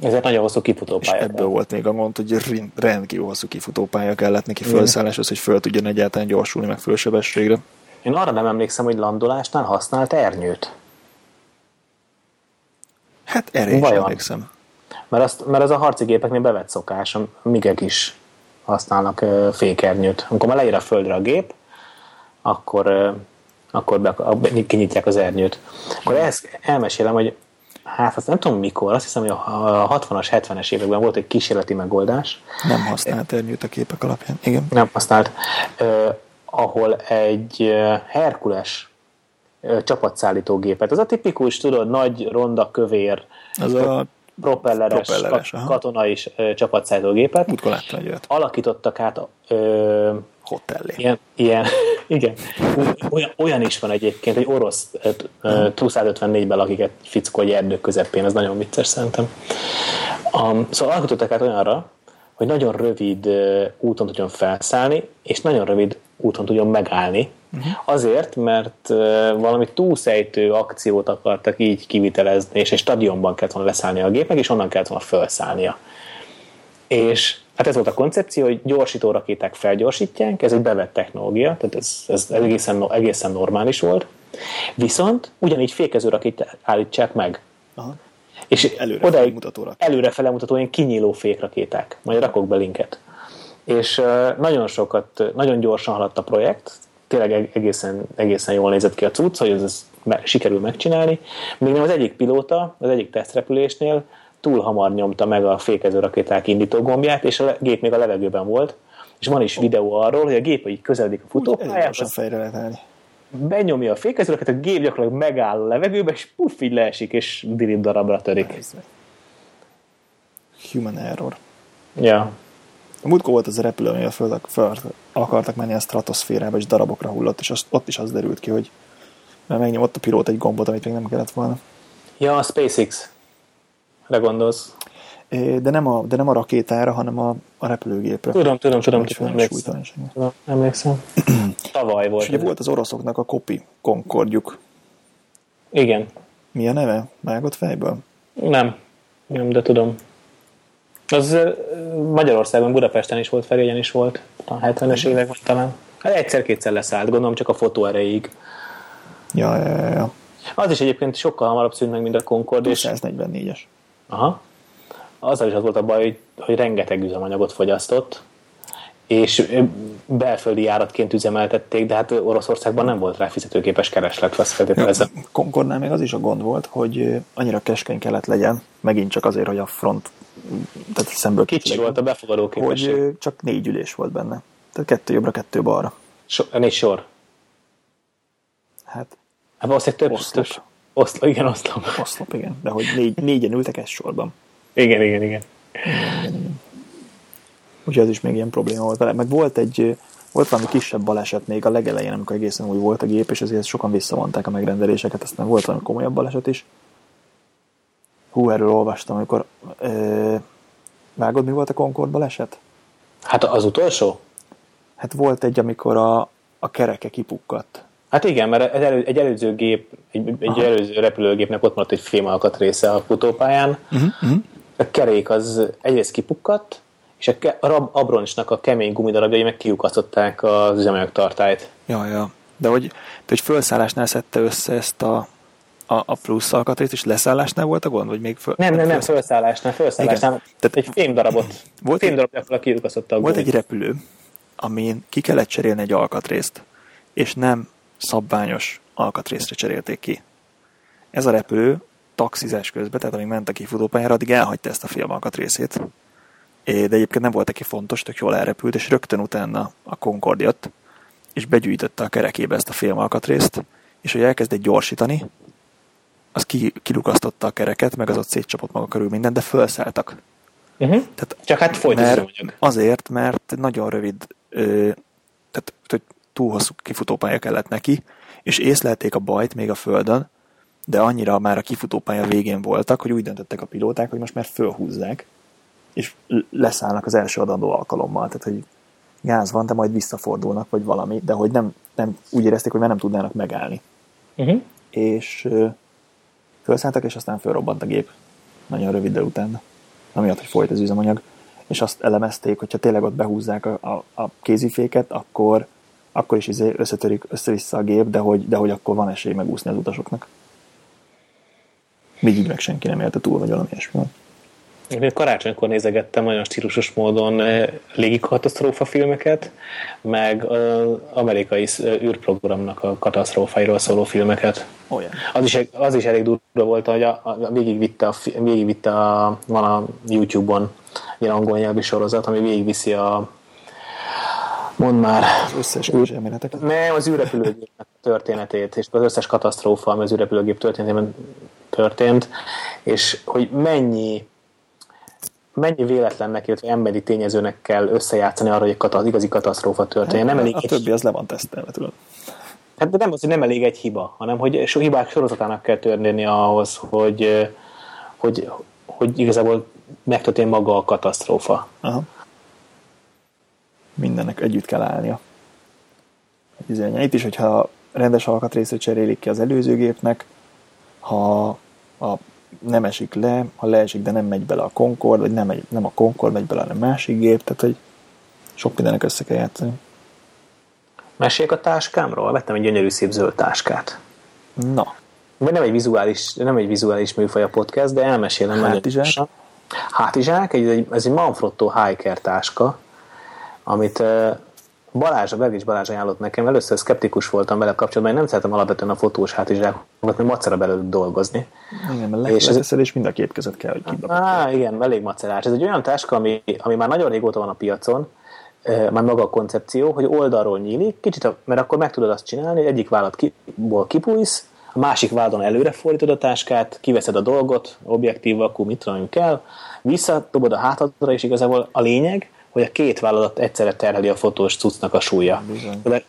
Ezért nagyon hosszú kifutópálya. És ebből volt még a gond, hogy rendkívül hosszú kifutópálya kellett neki felszálláshoz, hogy föl tudjon egyáltalán gyorsulni meg fölsebességre. Én arra nem emlékszem, hogy landolásnál használt ernyőt. Hát erre is emlékszem. Mert, azt, mert ez a harci gépeknél bevett szokás, a migek is használnak fékernyőt. Amikor már leír a földre a gép, akkor, akkor be, kinyitják az ernyőt. Akkor ezt elmesélem, hogy hát azt nem tudom mikor, azt hiszem, hogy a 60-as, 70-es években volt egy kísérleti megoldás. Nem használt ernyőt a képek alapján. Igen. Nem használt. Eh, ahol egy Herkules csapatszállítógépet. Ez a tipikus, tudod, nagy, ronda, kövér, az a propelleres, propelleres kat, katonai csapatszállítógépet. Múltkor láttam egy Alakítottak át ö, hotellé. Ilyen, ilyen, igen. Olyan, olyan is van egyébként, egy orosz Tu-154-ben lakik egy fickó egy erdő közepén, ez nagyon vicces szerintem. Um, szóval alakítottak át olyanra, hogy nagyon rövid úton tudjon felszállni, és nagyon rövid úton tudjon megállni. Uh-huh. Azért, mert valami túlszejtő akciót akartak így kivitelezni, és egy stadionban kellett volna leszállni a gépnek, és onnan kellett volna felszállnia. És hát ez volt a koncepció, hogy gyorsító rakéták felgyorsítják, ez egy bevett technológia, tehát ez, ez egészen, egészen normális volt. Viszont ugyanígy fékező rakétát állítsák meg. Aha. És előre oda felmutató Előre felemutató ilyen kinyíló fékrakéták. Majd rakok be linket. És nagyon sokat, nagyon gyorsan haladt a projekt, tényleg egészen, egészen jól nézett ki a cucc, hogy ez, ez sikerül megcsinálni. Még nem az egyik pilóta, az egyik tesztrepülésnél túl hamar nyomta meg a fékező rakéták indító gombját, és a gép még a levegőben volt, és van is videó arról, hogy a gép így közeledik a futópályához. fejre lehet állni. Benyomja a fékezőraket, a gép gyakorlatilag megáll a levegőbe, és puff, így leesik, és dirib darabra törik. Human error. Ja. A múltkor volt az a repülő, amivel föl, föl akartak menni a stratoszférába, és darabokra hullott, és azt, ott is az derült ki, hogy megnyomott a pilóta egy gombot, amit még nem kellett volna. Ja, a SpaceX. Re gondolsz? De nem, a, de nem a rakétára, hanem a, a repülőgépre. Tudom, tudom, tudom, tudom, emlékszem. emlékszem. Tavaly volt. És ugye volt az oroszoknak a kopi Concordjuk. Igen. Mi a neve? Vágott fejből? Nem. Nem, de tudom. Az Magyarországon, Budapesten is volt, Ferényen is volt. A 70-es években talán. Hát egyszer-kétszer leszállt, gondolom csak a fotó erejéig. Ja, ja, ja, ja. Az is egyébként sokkal hamarabb szűnt meg, mint a Concorde. 244-es. Aha. Azzal is az volt a baj, hogy, hogy rengeteg üzemanyagot fogyasztott, és belföldi járatként üzemeltették, de hát Oroszországban nem volt rá fizetőképes kereslet, azt feltételezem. Concordnál még az is a gond volt, hogy annyira keskeny kellett legyen, megint csak azért, hogy a front tehát szemből kicsi volt a befogadó képesség. Hogy csak négy ülés volt benne. Tehát kettő jobbra, kettő balra. So, négy sor. Hát. Hát valószínűleg több. Oszlop. Több, oszlop, igen, oszlop. Oszlop, igen. De hogy négy, négyen ültek egy sorban. Igen, igen, igen. igen, igen, igen. Úgyhogy az is még ilyen probléma volt vele. Meg volt egy, volt valami kisebb baleset még a legelején, amikor egészen új volt a gép, és ezért sokan visszavonták a megrendeléseket, aztán volt valami komolyabb baleset is. Hú, erről olvastam, amikor ö, vágod, mi volt a Concord baleset? Hát az utolsó? Hát volt egy, amikor a, a kereke kipukkadt. Hát igen, mert egy, elő, egy előző gép, egy, egy előző repülőgépnek ott maradt egy fémalkat része a futópályán. Uh-huh, uh-huh. A kerék az egyrészt kipukkadt, és a, ke- a abroncsnak a kemény gumidarabjai meg kiukasztották az üzemanyagtartályt. Ja, ja. De hogy, de hogy felszállásnál szedte össze ezt a, a, a plusz alkatrészt, és leszállásnál volt a gond? Vagy még föl, nem, nem, nem, felszállásnál, felszállásnál. Igen. Tehát egy fémdarabot, volt fémdarabot kiukasztotta a Volt egy repülő, amin ki kellett cserélni egy alkatrészt, és nem szabványos alkatrészre cserélték ki. Ez a repülő taxizás közben, tehát amíg ment a kifutópályára, addig elhagyta ezt a film alkatrészét. De egyébként nem volt neki fontos, tök jól elrepült, és rögtön utána a Concorde jött, és begyűjtötte a kerekébe ezt a film alkatrészt, és hogy elkezdett gyorsítani, az ki, kilukasztotta a kereket, meg az ott szétcsapott maga körül minden, de felszálltak. Uh-huh. Tehát, Csak hát folyt mert, Azért, mert nagyon rövid, ö, tehát hogy túl hosszú kifutópálya kellett neki, és észlelték a bajt még a földön, de annyira már a kifutópálya végén voltak, hogy úgy döntöttek a pilóták, hogy most már fölhúzzák, és leszállnak az első adandó alkalommal. Tehát, hogy gáz van, de majd visszafordulnak, vagy valami, de hogy nem, nem úgy érezték, hogy már nem tudnának megállni. Uh-huh. És felszálltak, és aztán fölrobbant a gép. Nagyon rövid után. Amiatt, hogy folyt az üzemanyag. És azt elemezték, hogyha tényleg ott behúzzák a, a, a kéziféket, akkor akkor is izé összetörik össze-vissza a gép, de hogy, de hogy akkor van esély megúszni az utasoknak. Még így meg senki nem élte túl, vagy valami ilyesmi. Én karácsonykor nézegettem nagyon stílusos módon eh, légikatasztrófa filmeket, meg az amerikai űrprogramnak a katasztrófairól szóló filmeket. Olyan. Az is, az is elég durva volt, hogy a, a, végigvitte, a, végigvitte a, van a YouTube-on egy angol nyelvi sorozat, ami végigviszi a mond már. Az összes elméleteket. Nem, az űrrepülőgép történetét, és az összes katasztrófa, ami az űrrepülőgép történetében történt, és hogy mennyi mennyi véletlennek, illetve emberi tényezőnek kell összejátszani arra, hogy kataz, igazi katasztrófa történjen. Hát, nem elég a egy, többi az le van tesztelve, tudod. hát de nem az, hogy nem elég egy hiba, hanem hogy so hibák sorozatának kell történni ahhoz, hogy, hogy, hogy igazából megtörténjen maga a katasztrófa. Aha. Mindennek együtt kell állnia. Itt is, hogyha rendes alkatrészét cserélik ki az előző gépnek, ha a nem esik le, ha leesik, de nem megy bele a Concord, vagy nem, megy, nem a Concord megy bele, hanem másik gép, tehát hogy sok mindenek össze kell játszani. Meséljek a táskámról? Vettem egy gyönyörű szép zöld táskát. Na. Vagy nem egy vizuális, nem egy vizuális műfaj a podcast, de elmesélem Hátizsák? nagyon Hátizsák, egy, ez egy Manfrotto Hiker táska, amit Balázs, a Belgics Balázs ajánlott nekem, először szkeptikus voltam vele kapcsolatban, én nem szeretem alapvetően a fotós hátizsákokat, mert macera belőle dolgozni. Igen, mert és, ez, és mind a két között kell, hogy. Á, igen, elég macerás. Ez egy olyan táska, ami, ami már nagyon régóta van a piacon, már maga a koncepció, hogy oldalról nyílik, kicsit, mert akkor meg tudod azt csinálni, hogy egyik vállatból kipújsz, a másik vállon előre fordítod a táskát, kiveszed a dolgot, objektív, akkor mit tudom kell, visszadobod a hátadra, és igazából a lényeg, hogy a két vállalat egyszerre terheli a fotós cuccnak a súlya.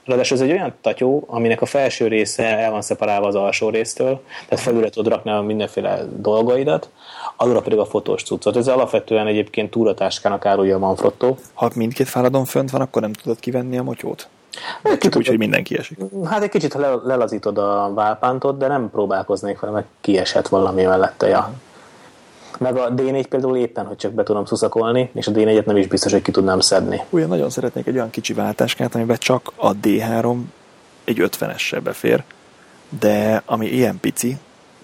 Ráadásul ez egy olyan tatyó, aminek a felső része el van szeparálva az alsó résztől, tehát felülre tudod rakni a mindenféle dolgaidat, alulra pedig a fotós cuccot. Ez alapvetően egyébként túratáskának árulja a Manfrotto. Ha mindkét fáradon fönt van, akkor nem tudod kivenni a motyót? Hát, csak úgy, hogy mindenki esik. Hát egy kicsit lelazítod a válpántot, de nem próbálkoznék vele, mert kiesett valami mellette. Ja. Meg a D4 például éppen, hogy csak be tudom szuszakolni, és a D4-et nem is biztos, hogy ki tudnám szedni. Ugyan nagyon szeretnék egy olyan kicsi váltáskát, amiben csak a D3 egy 50-essel befér, de ami ilyen pici,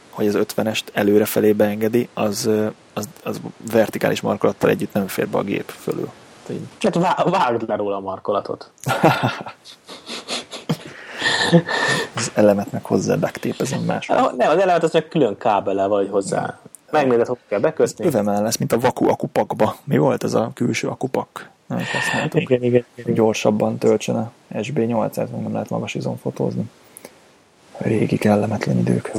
hogy az 50-est előrefelé beengedi, az, az, az vertikális markolattal együtt nem fér be a gép fölül. Hát vágd le róla a markolatot. az elemet meg hozzá ducktépezem más. Nem, az elemet az meg külön kábele vagy hozzá. Megnézed, hogy kell bekötni. Övemel lesz, mint a vaku akupakba. Mi volt ez a külső akupak? Nem használtuk. Igen, igen, igen. Gyorsabban töltsön a SB800, meg nem lehet magas izon fotózni. Régi kellemetlen idők.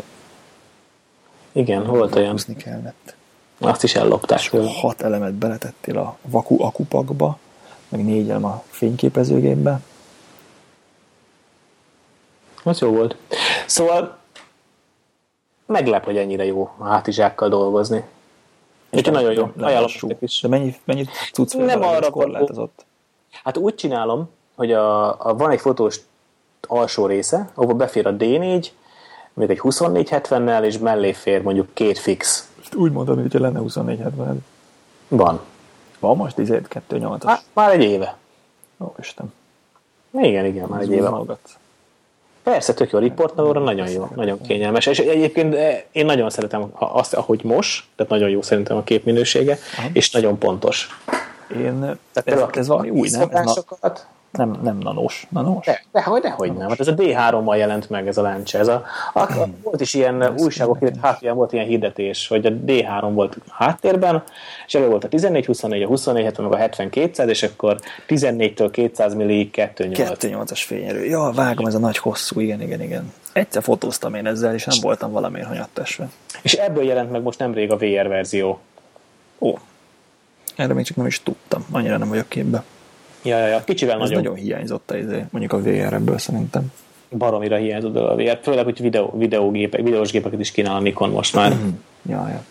Igen, volt olyan. Húzni kellett. Azt is ellopták. Hat elemet beletettél a vaku akupakba, meg négy elem a fényképezőgépbe. Az jó volt. Szóval meglep, hogy ennyire jó a hátizsákkal dolgozni. Úgyhogy nagyon jó. Ajánlom is. De mennyi, mennyit tudsz Nem arra korlátozott? Hát úgy csinálom, hogy a, a, van egy fotós alsó része, ahol befér a D4, még egy 2470-nel, és mellé fér mondjuk két fix. Úgy mondom, hogy lenne 2470 Van. Van most 12.8-as? Már, már egy éve. Ó, Isten. Igen, igen, már egy éve. Hallgatsz. Persze, tök jó, a riportnóra nagyon jó, nagyon kényelmes. És egyébként én nagyon szeretem azt, ahogy most, tehát nagyon jó szerintem a képminősége, Aha. és nagyon pontos. Én, tehát ez, ez valami új, nem? Ez nem, nem nanos. nanos? De, de, hogy, dehogy nem. Hát ez a D3-mal jelent meg ez a lencse. Ez a, a, hmm. Volt is ilyen ez újságok, háttérben volt ilyen hirdetés, hogy a D3 volt háttérben, és elő volt a 14-24, a 24 meg a 70-200, és akkor 14-től 200 milli 2.8. 2.8-as fényerő. Ja, vágom, ez a nagy hosszú, igen, igen, igen. Egyszer fotóztam én ezzel, és nem voltam valamiért hanyattesve. És ebből jelent meg most nemrég a VR verzió. Ó, erre még csak nem is tudtam, annyira nem vagyok képbe. Ja, ja, ja. Kicsivel Ez nagyobb. nagyon hiányzott a, izé, mondjuk a VR-ebből szerintem. Baromira hiányzott a VR, főleg, hogy videó, videógépek, videós gépeket is kínál a Nikon most már. Mm. Ja, ja.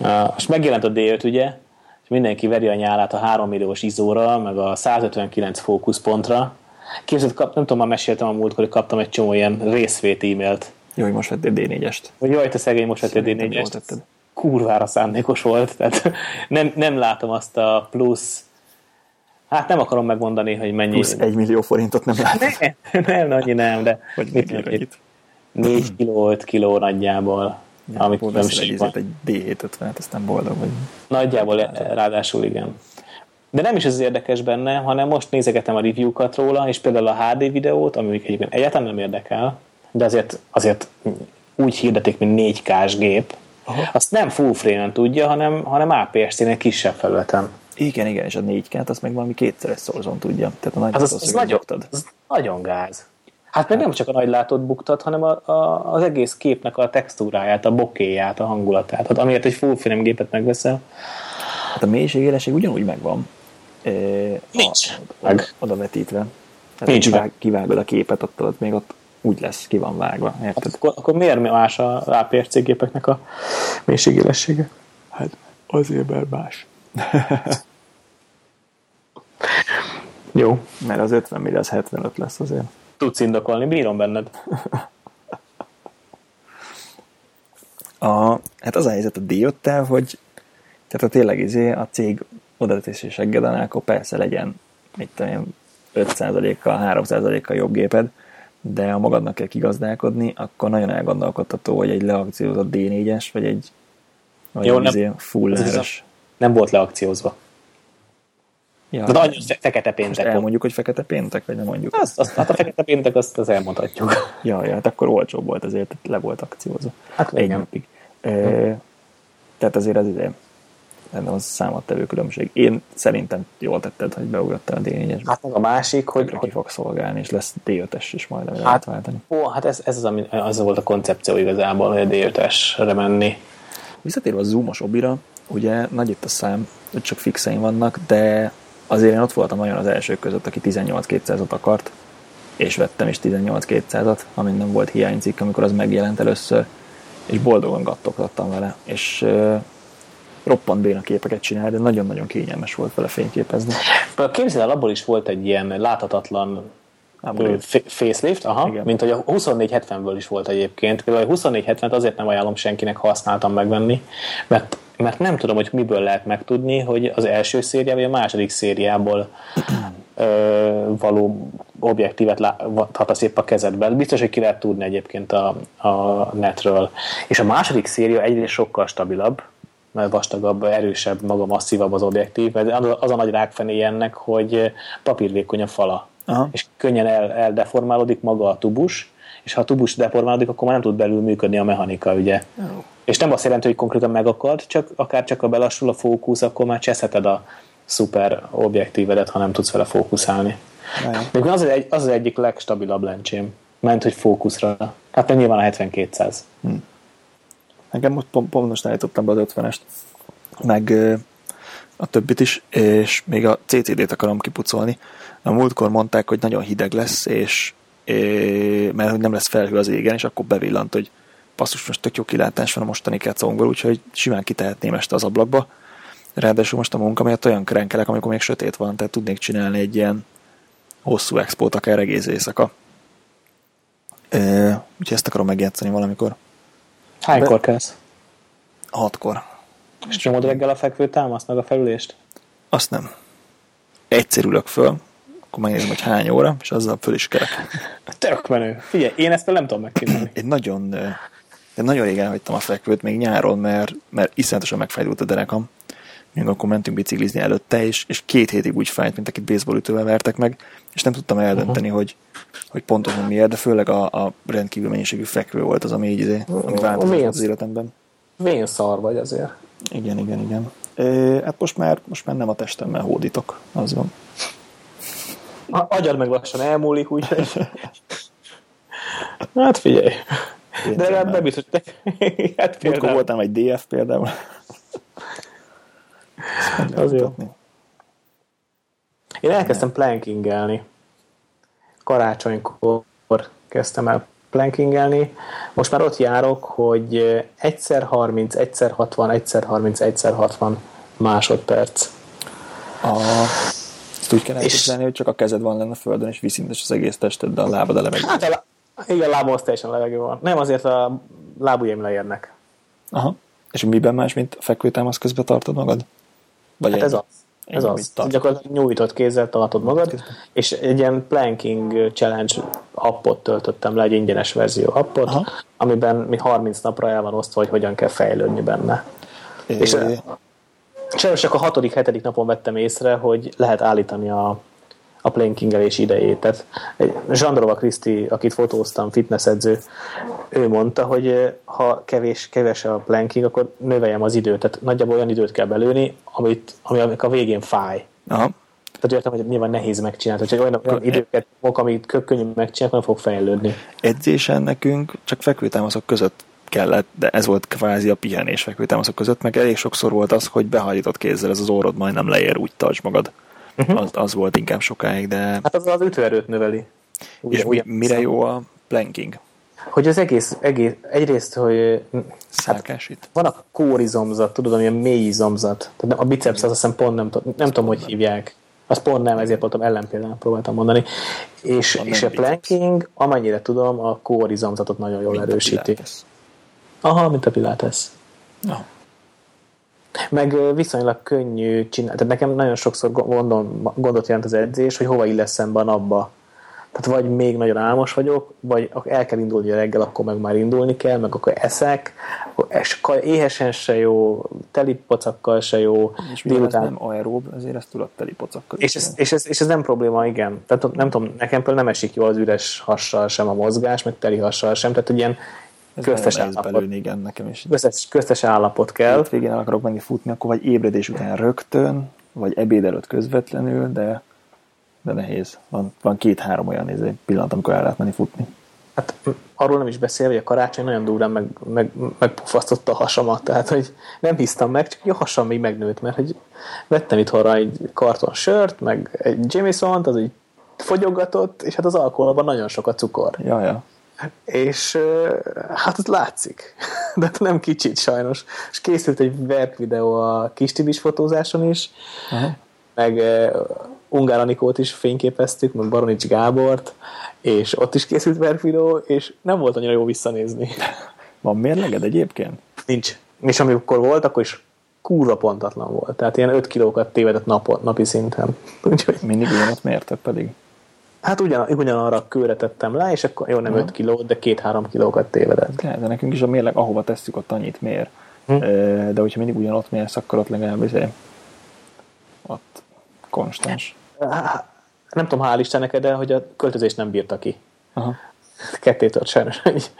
Uh, most megjelent a D5, ugye, és mindenki veri a nyálát a 3 milliós izóra, meg a 159 fókuszpontra. Képzeld, kap, nem tudom, már meséltem a múltkor, hogy kaptam egy csomó ilyen részvét e-mailt. Jó, hogy most vettél D4-est. Hogy jaj, te szegény, most vettél D4-est. Kurvára szándékos volt, tehát nem, nem látom azt a plusz Hát nem akarom megmondani, hogy mennyi. Plusz egy millió forintot nem lehet. Nem, nem, annyi nem, de hogy mit mit? 4 kiló, 5 kiló nagyjából. Ja, nem veszel egy, is van. izét, egy D750-et, aztán boldog vagy. Nagyjából ráadásul igen. De nem is ez az érdekes benne, hanem most nézegetem a review-kat róla, és például a HD videót, ami egyébként egyáltalán nem érdekel, de azért, azért úgy hirdetik, mint 4K-s gép, Aha. azt nem full frame-en tudja, hanem, hanem egy kisebb felületen. Igen, igen, és a 4K-t azt meg valami kétszeres szorzon tudja. Tehát a nagy Az, az, az, nagyon, az nagyon gáz. Hát meg nem csak a nagy látót buktat, hanem a, a, az egész képnek a textúráját, a bokéját, a hangulatát. Hát amiért egy full frame gépet megveszel, Hát a mélységélesség ugyanúgy megvan. E, Nincs a, meg. Oda vetítve. Tehát Nincs meg. kivágod a képet, ott, ott még ott úgy lesz, ki van vágva. hát Érted? akkor, akkor miért más a APS-C gépeknek a mélységélessége? Hát azért, mert más. Jó. Mert az 50 millió az 75 lesz azért. Tudsz indokolni, bírom benned. A, hát az a helyzet a d hogy tehát a tényleg izé, a cég oda teszi seggeden, akkor persze legyen mit tudom én, 5%-kal, 3%-kal jobb géped, de ha magadnak kell kigazdálkodni, akkor nagyon elgondolkodható, hogy egy leakciózott D4-es, vagy egy, vagy Jó, nem- izé full ez a-. Nem volt leakciózva. Ja, De nagyon fe- fekete most péntek volt. elmondjuk, hogy fekete péntek, vagy nem mondjuk? Azt, azt, hát a fekete péntek azt, azt elmondhatjuk. Ja, ja, hát akkor olcsóbb volt azért, le volt akciózva. Hát Egy napig. E, tehát azért az ide nem az számottevő különbség. Én szerintem jól tetted, hogy beugrottál a D4-esbe. Hát meg a másik, hogy, ki hogy fog szolgálni, és lesz D5-es is majd, amire Hát- lehet váltani. ó, hát ez, ez az, ami, az volt a koncepció igazából, hogy a D5-esre menni. Visszatérve a zoomos obira, ugye nagy itt a szám, hogy csak fixeim vannak, de azért én ott voltam nagyon az elsők között, aki 18-200-at akart, és vettem is 18-200-at, amin nem volt hiánycikk, amikor az megjelent először, és boldogan gattogtattam vele, és uh, roppant béna képeket csinál, de nagyon-nagyon kényelmes volt vele fényképezni. Képzeld el, abból is volt egy ilyen láthatatlan facelift, aha, Igen. mint hogy a 2470-ből is volt egyébként. Például a 2470-t azért nem ajánlom senkinek használtam megvenni, mert, mert nem tudom, hogy miből lehet megtudni, hogy az első szériá vagy a második szériából ö, való objektívet láthatsz épp a kezedben. Biztos, hogy ki lehet tudni egyébként a, a netről. És a második széria egyrészt sokkal stabilabb, mert vastagabb, erősebb, maga masszívabb az objektív, mert az a- az a nagy rákfenéje ennek, hogy papírvékony a fala, Aha. és könnyen el, eldeformálódik maga a tubus, és ha a tubus deformálódik, akkor már nem tud belül működni a mechanika, ugye. És nem azt jelenti, hogy konkrétan megakad, csak akár csak a belassul a fókusz, akkor már cseszheted a szuper objektívedet, ha nem tudsz vele fókuszálni. De az, egy, az az egyik legstabilabb lencsém, ment, hogy fókuszra. Hát meg nyilván a 70-200. Nekem most pont, pont most állítottam be az 50-est, meg a többit is, és még a CCD-t akarom kipucolni. A múltkor mondták, hogy nagyon hideg lesz, és é, mert hogy nem lesz felhő az égen, és akkor bevillant, hogy passzus, most tök jó kilátás van a mostani kecongból, úgyhogy simán kitehetném este az ablakba. Ráadásul most a munka miatt olyan krenkelek, amikor még sötét van, tehát tudnék csinálni egy ilyen hosszú expót akár egész éjszaka. Ö, úgyhogy ezt akarom megjátszani valamikor. Hánykor kezd? Hatkor. És nyomod reggel a fekvő támaszt, meg a felülést? Azt nem. Egyszer ülök föl, akkor megnézem, hogy hány óra, és azzal föl is kerek. Tök menő. Figyelj, én ezt nem tudom megcsinálni. Én nagyon, én nagyon régen hagytam a fekvőt, még nyáron, mert, mert iszonyatosan megfájdult a derekam. Még akkor mentünk biciklizni előtte, és, és két hétig úgy fájt, mint akit baseballütővel vertek meg, és nem tudtam eldönteni, uh-huh. hogy, hogy pontosan miért, de főleg a, a rendkívül mennyiségű fekvő volt az, ami így, izé, ami változott az életemben. Vén szar vagy azért. Igen, igen, igen. É, hát most már, most már nem a testemmel hódítok, az van. A agyad meg lassan elmúlik, úgyhogy... hát figyelj. De legalább nem biztos, hogy te... hát például. voltam egy DF például. Az jó. Én elkezdtem plankingelni. Karácsonykor kezdtem el plankingelni. Most már ott járok, hogy egyszer 30, egyszer 60, egyszer 30, egyszer 60 másodperc. A, ezt úgy kell elképzelni, hogy csak a kezed van lenne a földön, és viszintes az egész tested, de a lábad a levegő. Hát a igen, a lábam az teljesen levegő van. Nem azért a lábujjaim leérnek. Aha. És miben más, mint a fekvőtámasz közben tartod magad? Vagy Hát ennyi? ez az. Ez az. tart. Gyakorlatilag nyújtott kézzel tartod magad, és egy ilyen planking challenge appot töltöttem le, egy ingyenes verzió appot, Aha. amiben mi 30 napra el van osztva, hogy hogyan kell fejlődni benne. É. És sajnos csak a hatodik, hetedik napon vettem észre, hogy lehet állítani a, a plankingelés idejét. Tehát Zsandrova Kriszti, akit fotóztam, fitnessedző, ő mondta, hogy ha kevés, keves a planking, akkor növeljem az időt. Tehát nagyjából olyan időt kell belőni, amit, ami a végén fáj. Aha. Tehát értem, hogy nyilván nehéz megcsinálni. Hogyha olyan, olyan időket fog, amit könnyű megcsinálni, nem fog fejlődni. Edzésen nekünk csak fekvőtámaszok között kellett, de ez volt kvázi a pihenés fekvőtámaszok között, meg elég sokszor volt az, hogy behajított kézzel ez az órod majdnem leér, úgy tarts magad. Uh-huh. Az, az, volt inkább sokáig, de... Hát az az ütőerőt növeli. Ugye, és ugye, mire jó a planking? Hogy az egész, egész egyrészt, hogy hát, van a kórizomzat, tudod, ami a mély izomzat. Tehát a biceps az azt hiszem pont nem, nem tudom, hogy hívják. Az pont nem, ezért voltam ellenpéldán próbáltam mondani. És, és a planking, amennyire tudom, a kórizomzatot nagyon jól mint erősíti. Aha, mint a pilates. No. Meg viszonylag könnyű csinálni. Tehát nekem nagyon sokszor gondol, gondot jelent az edzés, hogy hova illesz szemben abba. Tehát vagy még nagyon álmos vagyok, vagy el kell indulni a reggel, akkor meg már indulni kell, meg akkor eszek, és éhesen se jó, teli pocakkal se jó. És délután... nem aerób, ezért ezt tudod teli pocakkal. És ez, és, ez, és ez nem probléma, igen. Tehát nem tudom, nekem például nem esik jó az üres hassal sem a mozgás, meg teli hassal sem, tehát ilyen ez köztes állapot. Belőni, igen, nekem is. Köztes, köztes állapot kell. végén el akarok menni futni, akkor vagy ébredés után rögtön, vagy ebéd előtt közvetlenül, de, de nehéz. Van, van két-három olyan néző pillanat, amikor el lehet menni futni. Hát arról nem is beszél, hogy a karácsony nagyon durván meg, meg, megpufasztotta a hasamat, tehát hogy nem hisztam meg, csak a hasam még megnőtt, mert hogy vettem itthonra egy karton sört, meg egy Jameson-t, az így fogyogatott, és hát az alkoholban nagyon sok a cukor. Ja, ja. És hát ez látszik, de nem kicsit sajnos. És készült egy verk videó a kis Tibis fotózáson is, Aha. meg Ungár Anikót is fényképeztük, meg Baronics Gábort, és ott is készült verk videó, és nem volt annyira jó visszanézni. Van mérleged egyébként? Nincs. És amikor volt, akkor is kurva pontatlan volt. Tehát ilyen 5 kilókat tévedett nap, napi szinten. Úgyhogy... Mindig ugyanott mérted pedig? Hát ugyan, ugyanarra a kőre tettem le, és akkor jó, nem 5 kiló, de 2-3 kilókat tévedett. De, de nekünk is a mérleg, ahova tesszük, ott annyit mér. Hm. De hogyha mindig ugyanott mérsz, akkor ott legalább izé, ott konstans. Nem tudom, hál' Istennek, de hogy a költözést nem bírta ki. Aha. Kettétől sajnos, hogy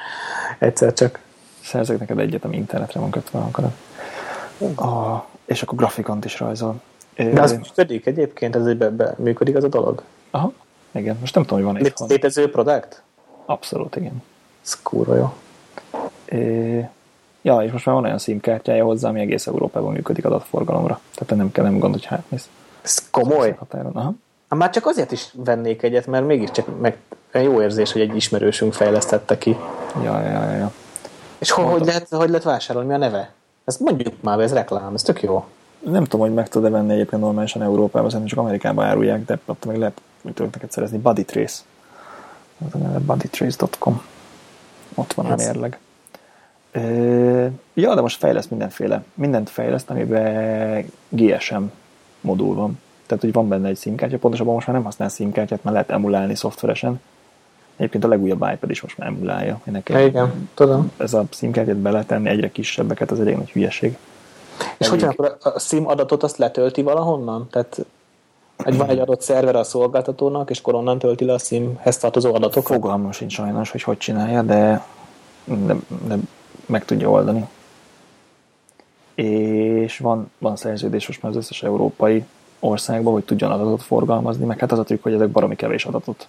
egyszer csak. Szerzek neked egyet, ami internetre van kötve, akarod. Ah, és akkor grafikont is rajzol. De az működik egyébként, ez be, be, működik az a dolog? Aha. Igen, most nem tudom, hogy van egy Létező product? Abszolút, igen. Ez kurva jó. É, ja, és most már van olyan színkártyája hozzá, ami egész Európában működik adatforgalomra. Tehát nem kell nem gond, hogy hátmész. Ez komoly? Aha. Hát már csak azért is vennék egyet, mert mégiscsak meg jó érzés, hogy egy ismerősünk fejlesztette ki. Ja, ja, ja. ja. És ho, hogy, lehet, hogy lehet vásárolni, mi a neve? Ezt mondjuk már, ez reklám, ez tök jó. Nem tudom, hogy meg tud-e venni egyébként normálisan Európában, szerintem csak Amerikában árulják, de ott meg lehet mit tudok neked szerezni, Body Trace. Az a neve bodytrace.com. Ott van a mérleg. Ja, de most fejleszt mindenféle. Mindent fejleszt, amiben GSM modul van. Tehát, hogy van benne egy SIM-kártya, pontosabban most már nem használ SIM-kártyát, mert lehet emulálni szoftveresen. Egyébként a legújabb iPad is most már emulálja. Nekem Igen, tudom. Ez a SIM-kártyát beletenni egyre kisebbeket, az elég nagy hülyeség. És hogyan akkor a SIM adatot azt letölti valahonnan? Tehát egy van egy adott szerver a szolgáltatónak, és akkor onnan tölti le a SIM-hez tartozó adatokat? Fogalmam sincs sajnos, hogy hogy csinálja, de, de, de meg tudja oldani. És van, van szerződés most már az összes európai országban, hogy tudjon adatot forgalmazni, meg hát az a trükk, hogy ezek baromi kevés adatot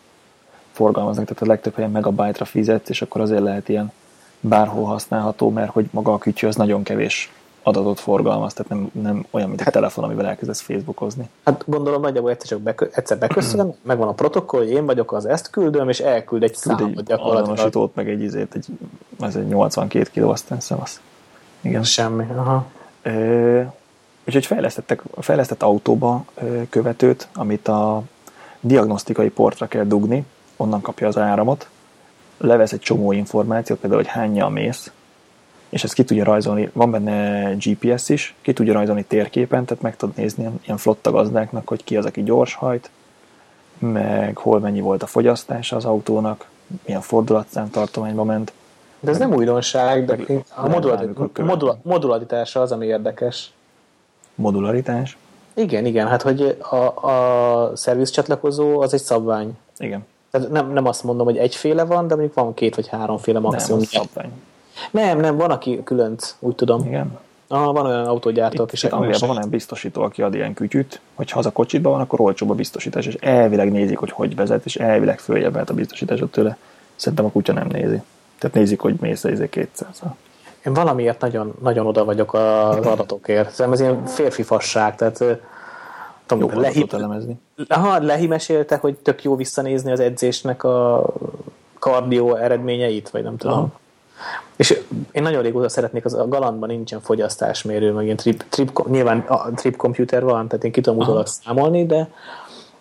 forgalmaznak, tehát a legtöbb helyen megabyte-ra fizetsz, és akkor azért lehet ilyen bárhol használható, mert hogy maga a kütyű az nagyon kevés adatot forgalmaz, tehát nem, nem olyan, mint egy hát, telefon, amivel elkezdesz Facebookozni. Hát gondolom nagyjából egyszer csak bekö, egyszer beköszön, megvan a protokoll, hogy én vagyok az ezt küldöm, és elküld egy számot egy gyakorlatilag. Azonosítót, meg egy izét, egy, ez egy 82 kiló, aztán hiszem az. Igen. Semmi, aha. Ö, úgyhogy fejlesztettek, fejlesztett autóba ö, követőt, amit a diagnosztikai portra kell dugni, onnan kapja az áramot, levesz egy csomó információt, például, hogy hányja mész, és ezt ki tudja rajzolni, van benne GPS is, ki tudja rajzolni térképen, tehát meg tud nézni ilyen flotta gazdáknak, hogy ki az, aki gyors hajt, meg hol mennyi volt a fogyasztása az autónak, milyen fordulatszám tartományba ment. De ez nem újdonság, de Meg- a modula, modularitása az, ami érdekes. Modularitás. Igen, igen, hát hogy a, a szerviz csatlakozó az egy szabvány. Igen. Tehát nem, nem azt mondom, hogy egyféle van, de mondjuk van két vagy háromféle maximum. Nem, az szabvány. Nem, nem, van, aki különc, úgy tudom. Igen. Ah, van olyan is. itt Angliában van olyan biztosító, aki ad ilyen kütyüt, hogy ha az a kocsiban van, akkor olcsóbb a biztosítás, és elvileg nézik, hogy hogy vezet, és elvileg följebb a biztosításod tőle. Szerintem a kutya nem nézi. Tehát nézik, hogy mész a izé 200 Én valamiért nagyon, nagyon oda vagyok az adatokért. Szerintem ez ilyen férfi fasság, tehát ö, Jó tudom, Lehi, elemezni. aha, Lehi mesélte, hogy tök jó visszanézni az edzésnek a kardió eredményeit, vagy nem tudom. Aha. És én nagyon régóta szeretnék, az a Galantban nincsen fogyasztásmérő, meg ilyen trip, trip, nyilván a trip computer van, tehát én ki tudom utólag számolni, de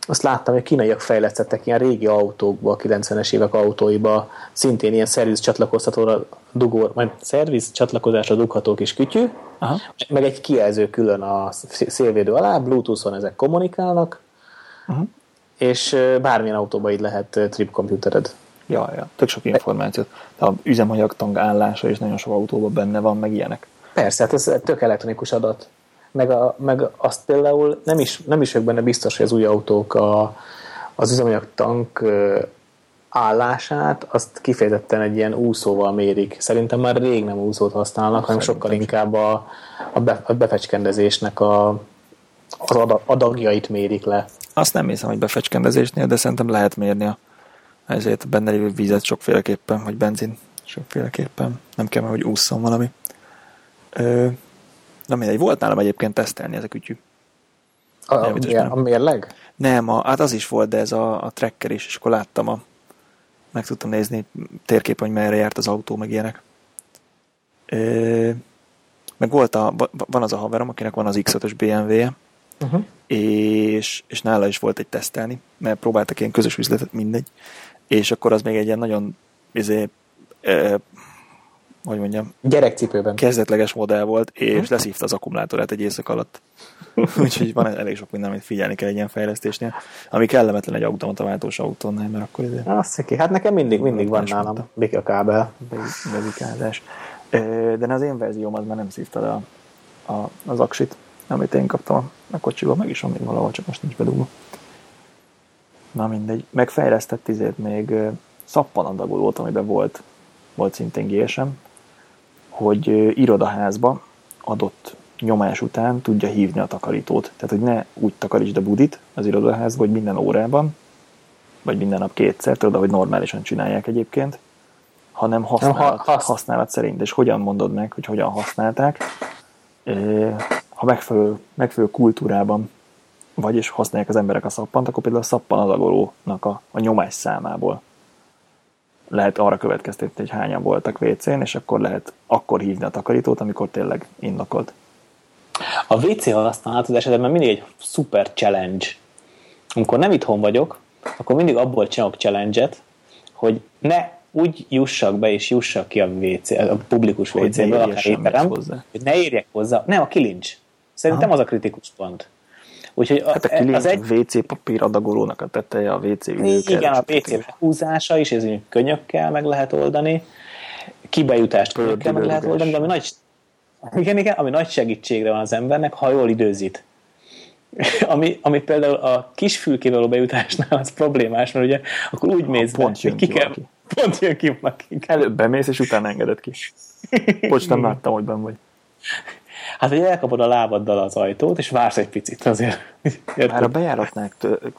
azt láttam, hogy kínaiak fejlesztettek ilyen régi autókba, a 90-es évek autóiba, szintén ilyen szerviz csatlakoztatóra dugó, majd szerviz csatlakozásra dugható kis kütyű, Aha. meg egy kijelző külön a szé- szélvédő alá, Bluetooth-on ezek kommunikálnak, Uh-huh. és bármilyen autóba így lehet trip computered. Ja, ja, tök sok információt. De a üzemanyagtang állása is nagyon sok autóban benne van, meg ilyenek. Persze, hát ez tök elektronikus adat. Meg, a, meg azt például nem is, nem is vagyok benne biztos, hogy az új autók a, az üzemanyag tank ö, állását, azt kifejezetten egy ilyen úszóval mérik. Szerintem már rég nem úszót használnak, hanem Szerintem sokkal inkább a, a, be, a befecskendezésnek a, az ada- adagjait mérik le. Azt nem hiszem, hogy befecskendezésnél, de szerintem lehet mérni a ezért a benne lévő vizet sokféleképpen, vagy benzin sokféleképpen. Nem kell, hogy ússzon valami. Ö, na mindegy, volt nálam egyébként tesztelni ez a kütyű. A, a, biztos a, mérleg? Nem, a, hát az is volt, de ez a, a tracker is, és akkor láttam a, meg tudtam nézni térképen, hogy merre járt az autó, meg ilyenek. Ö, meg volt a, va- van az a haverom, akinek van az X5-ös BMW-je, Uh-huh. és, és nála is volt egy tesztelni, mert próbáltak ilyen közös üzletet, mindegy, és akkor az még egy ilyen nagyon izé, eh, hogy mondjam, Gyerekcipőben. kezdetleges modell volt, és leszívta az akkumulátorát egy éjszak alatt. Úgyhogy van elég sok minden, amit figyelni kell egy ilyen fejlesztésnél, ami kellemetlen egy automata váltós autónál, mert akkor izé Azt sziki. Hát nekem mindig, mindig van nálam. Bika kábel. be- bezikázás. De az én verzióm az már nem szívta le a, a, az aksit, amit én kaptam a, a kocsiba, meg is van még valahol, csak most nincs bedugva. Na mindegy. Megfejlesztett izét még szappanadagolót, amiben volt, volt szintén GSM, hogy irodaházba adott nyomás után tudja hívni a takarítót. Tehát, hogy ne úgy takarítsd a budit az irodaházba, hogy minden órában, vagy minden nap kétszer, tudod, ahogy normálisan csinálják egyébként, hanem használat, Ha- hasz- használat szerint. És hogyan mondod meg, hogy hogyan használták, ha megfelelő, megfelelő kultúrában vagy és használják az emberek a szappant, akkor például a szappanadagolónak a, a nyomás számából lehet arra következtetni, hogy hányan voltak WC-n, és akkor lehet akkor hívni a takarítót, amikor tényleg indokolt. A WC használat az esetben mindig egy szuper challenge. Amikor nem itthon vagyok, akkor mindig abból csinálok challenge-et, hogy ne úgy jussak be és jussak ki a WC, a publikus WC-ből, akár étterem, hogy ne érjek hozzá. Nem, a kilincs. Szerintem Aha. az a kritikus pont. Úgyhogy Hát a a, kilincs az egy, WC papír adagolónak a teteje, a WC ülőkkel. igen, a. WC húzása is, ez így könyökkel meg lehet oldani, kibejutást könyökkel meg lehet oldani, de ami nagy, igen, igen, ami nagy segítségre van az embernek, ha jól időzít. Ami, ami például a kis fülkével bejutásnál az problémás, mert ugye akkor úgy mész pont hogy ki ki kell, valaki. pont jön ki valaki. Előbb bemész, és utána engeded ki. Bocs, nem láttam, hogy benn vagy. Hát, hogy elkapod a lábaddal az ajtót, és vársz egy picit azért. Már a Érted? bejáratnál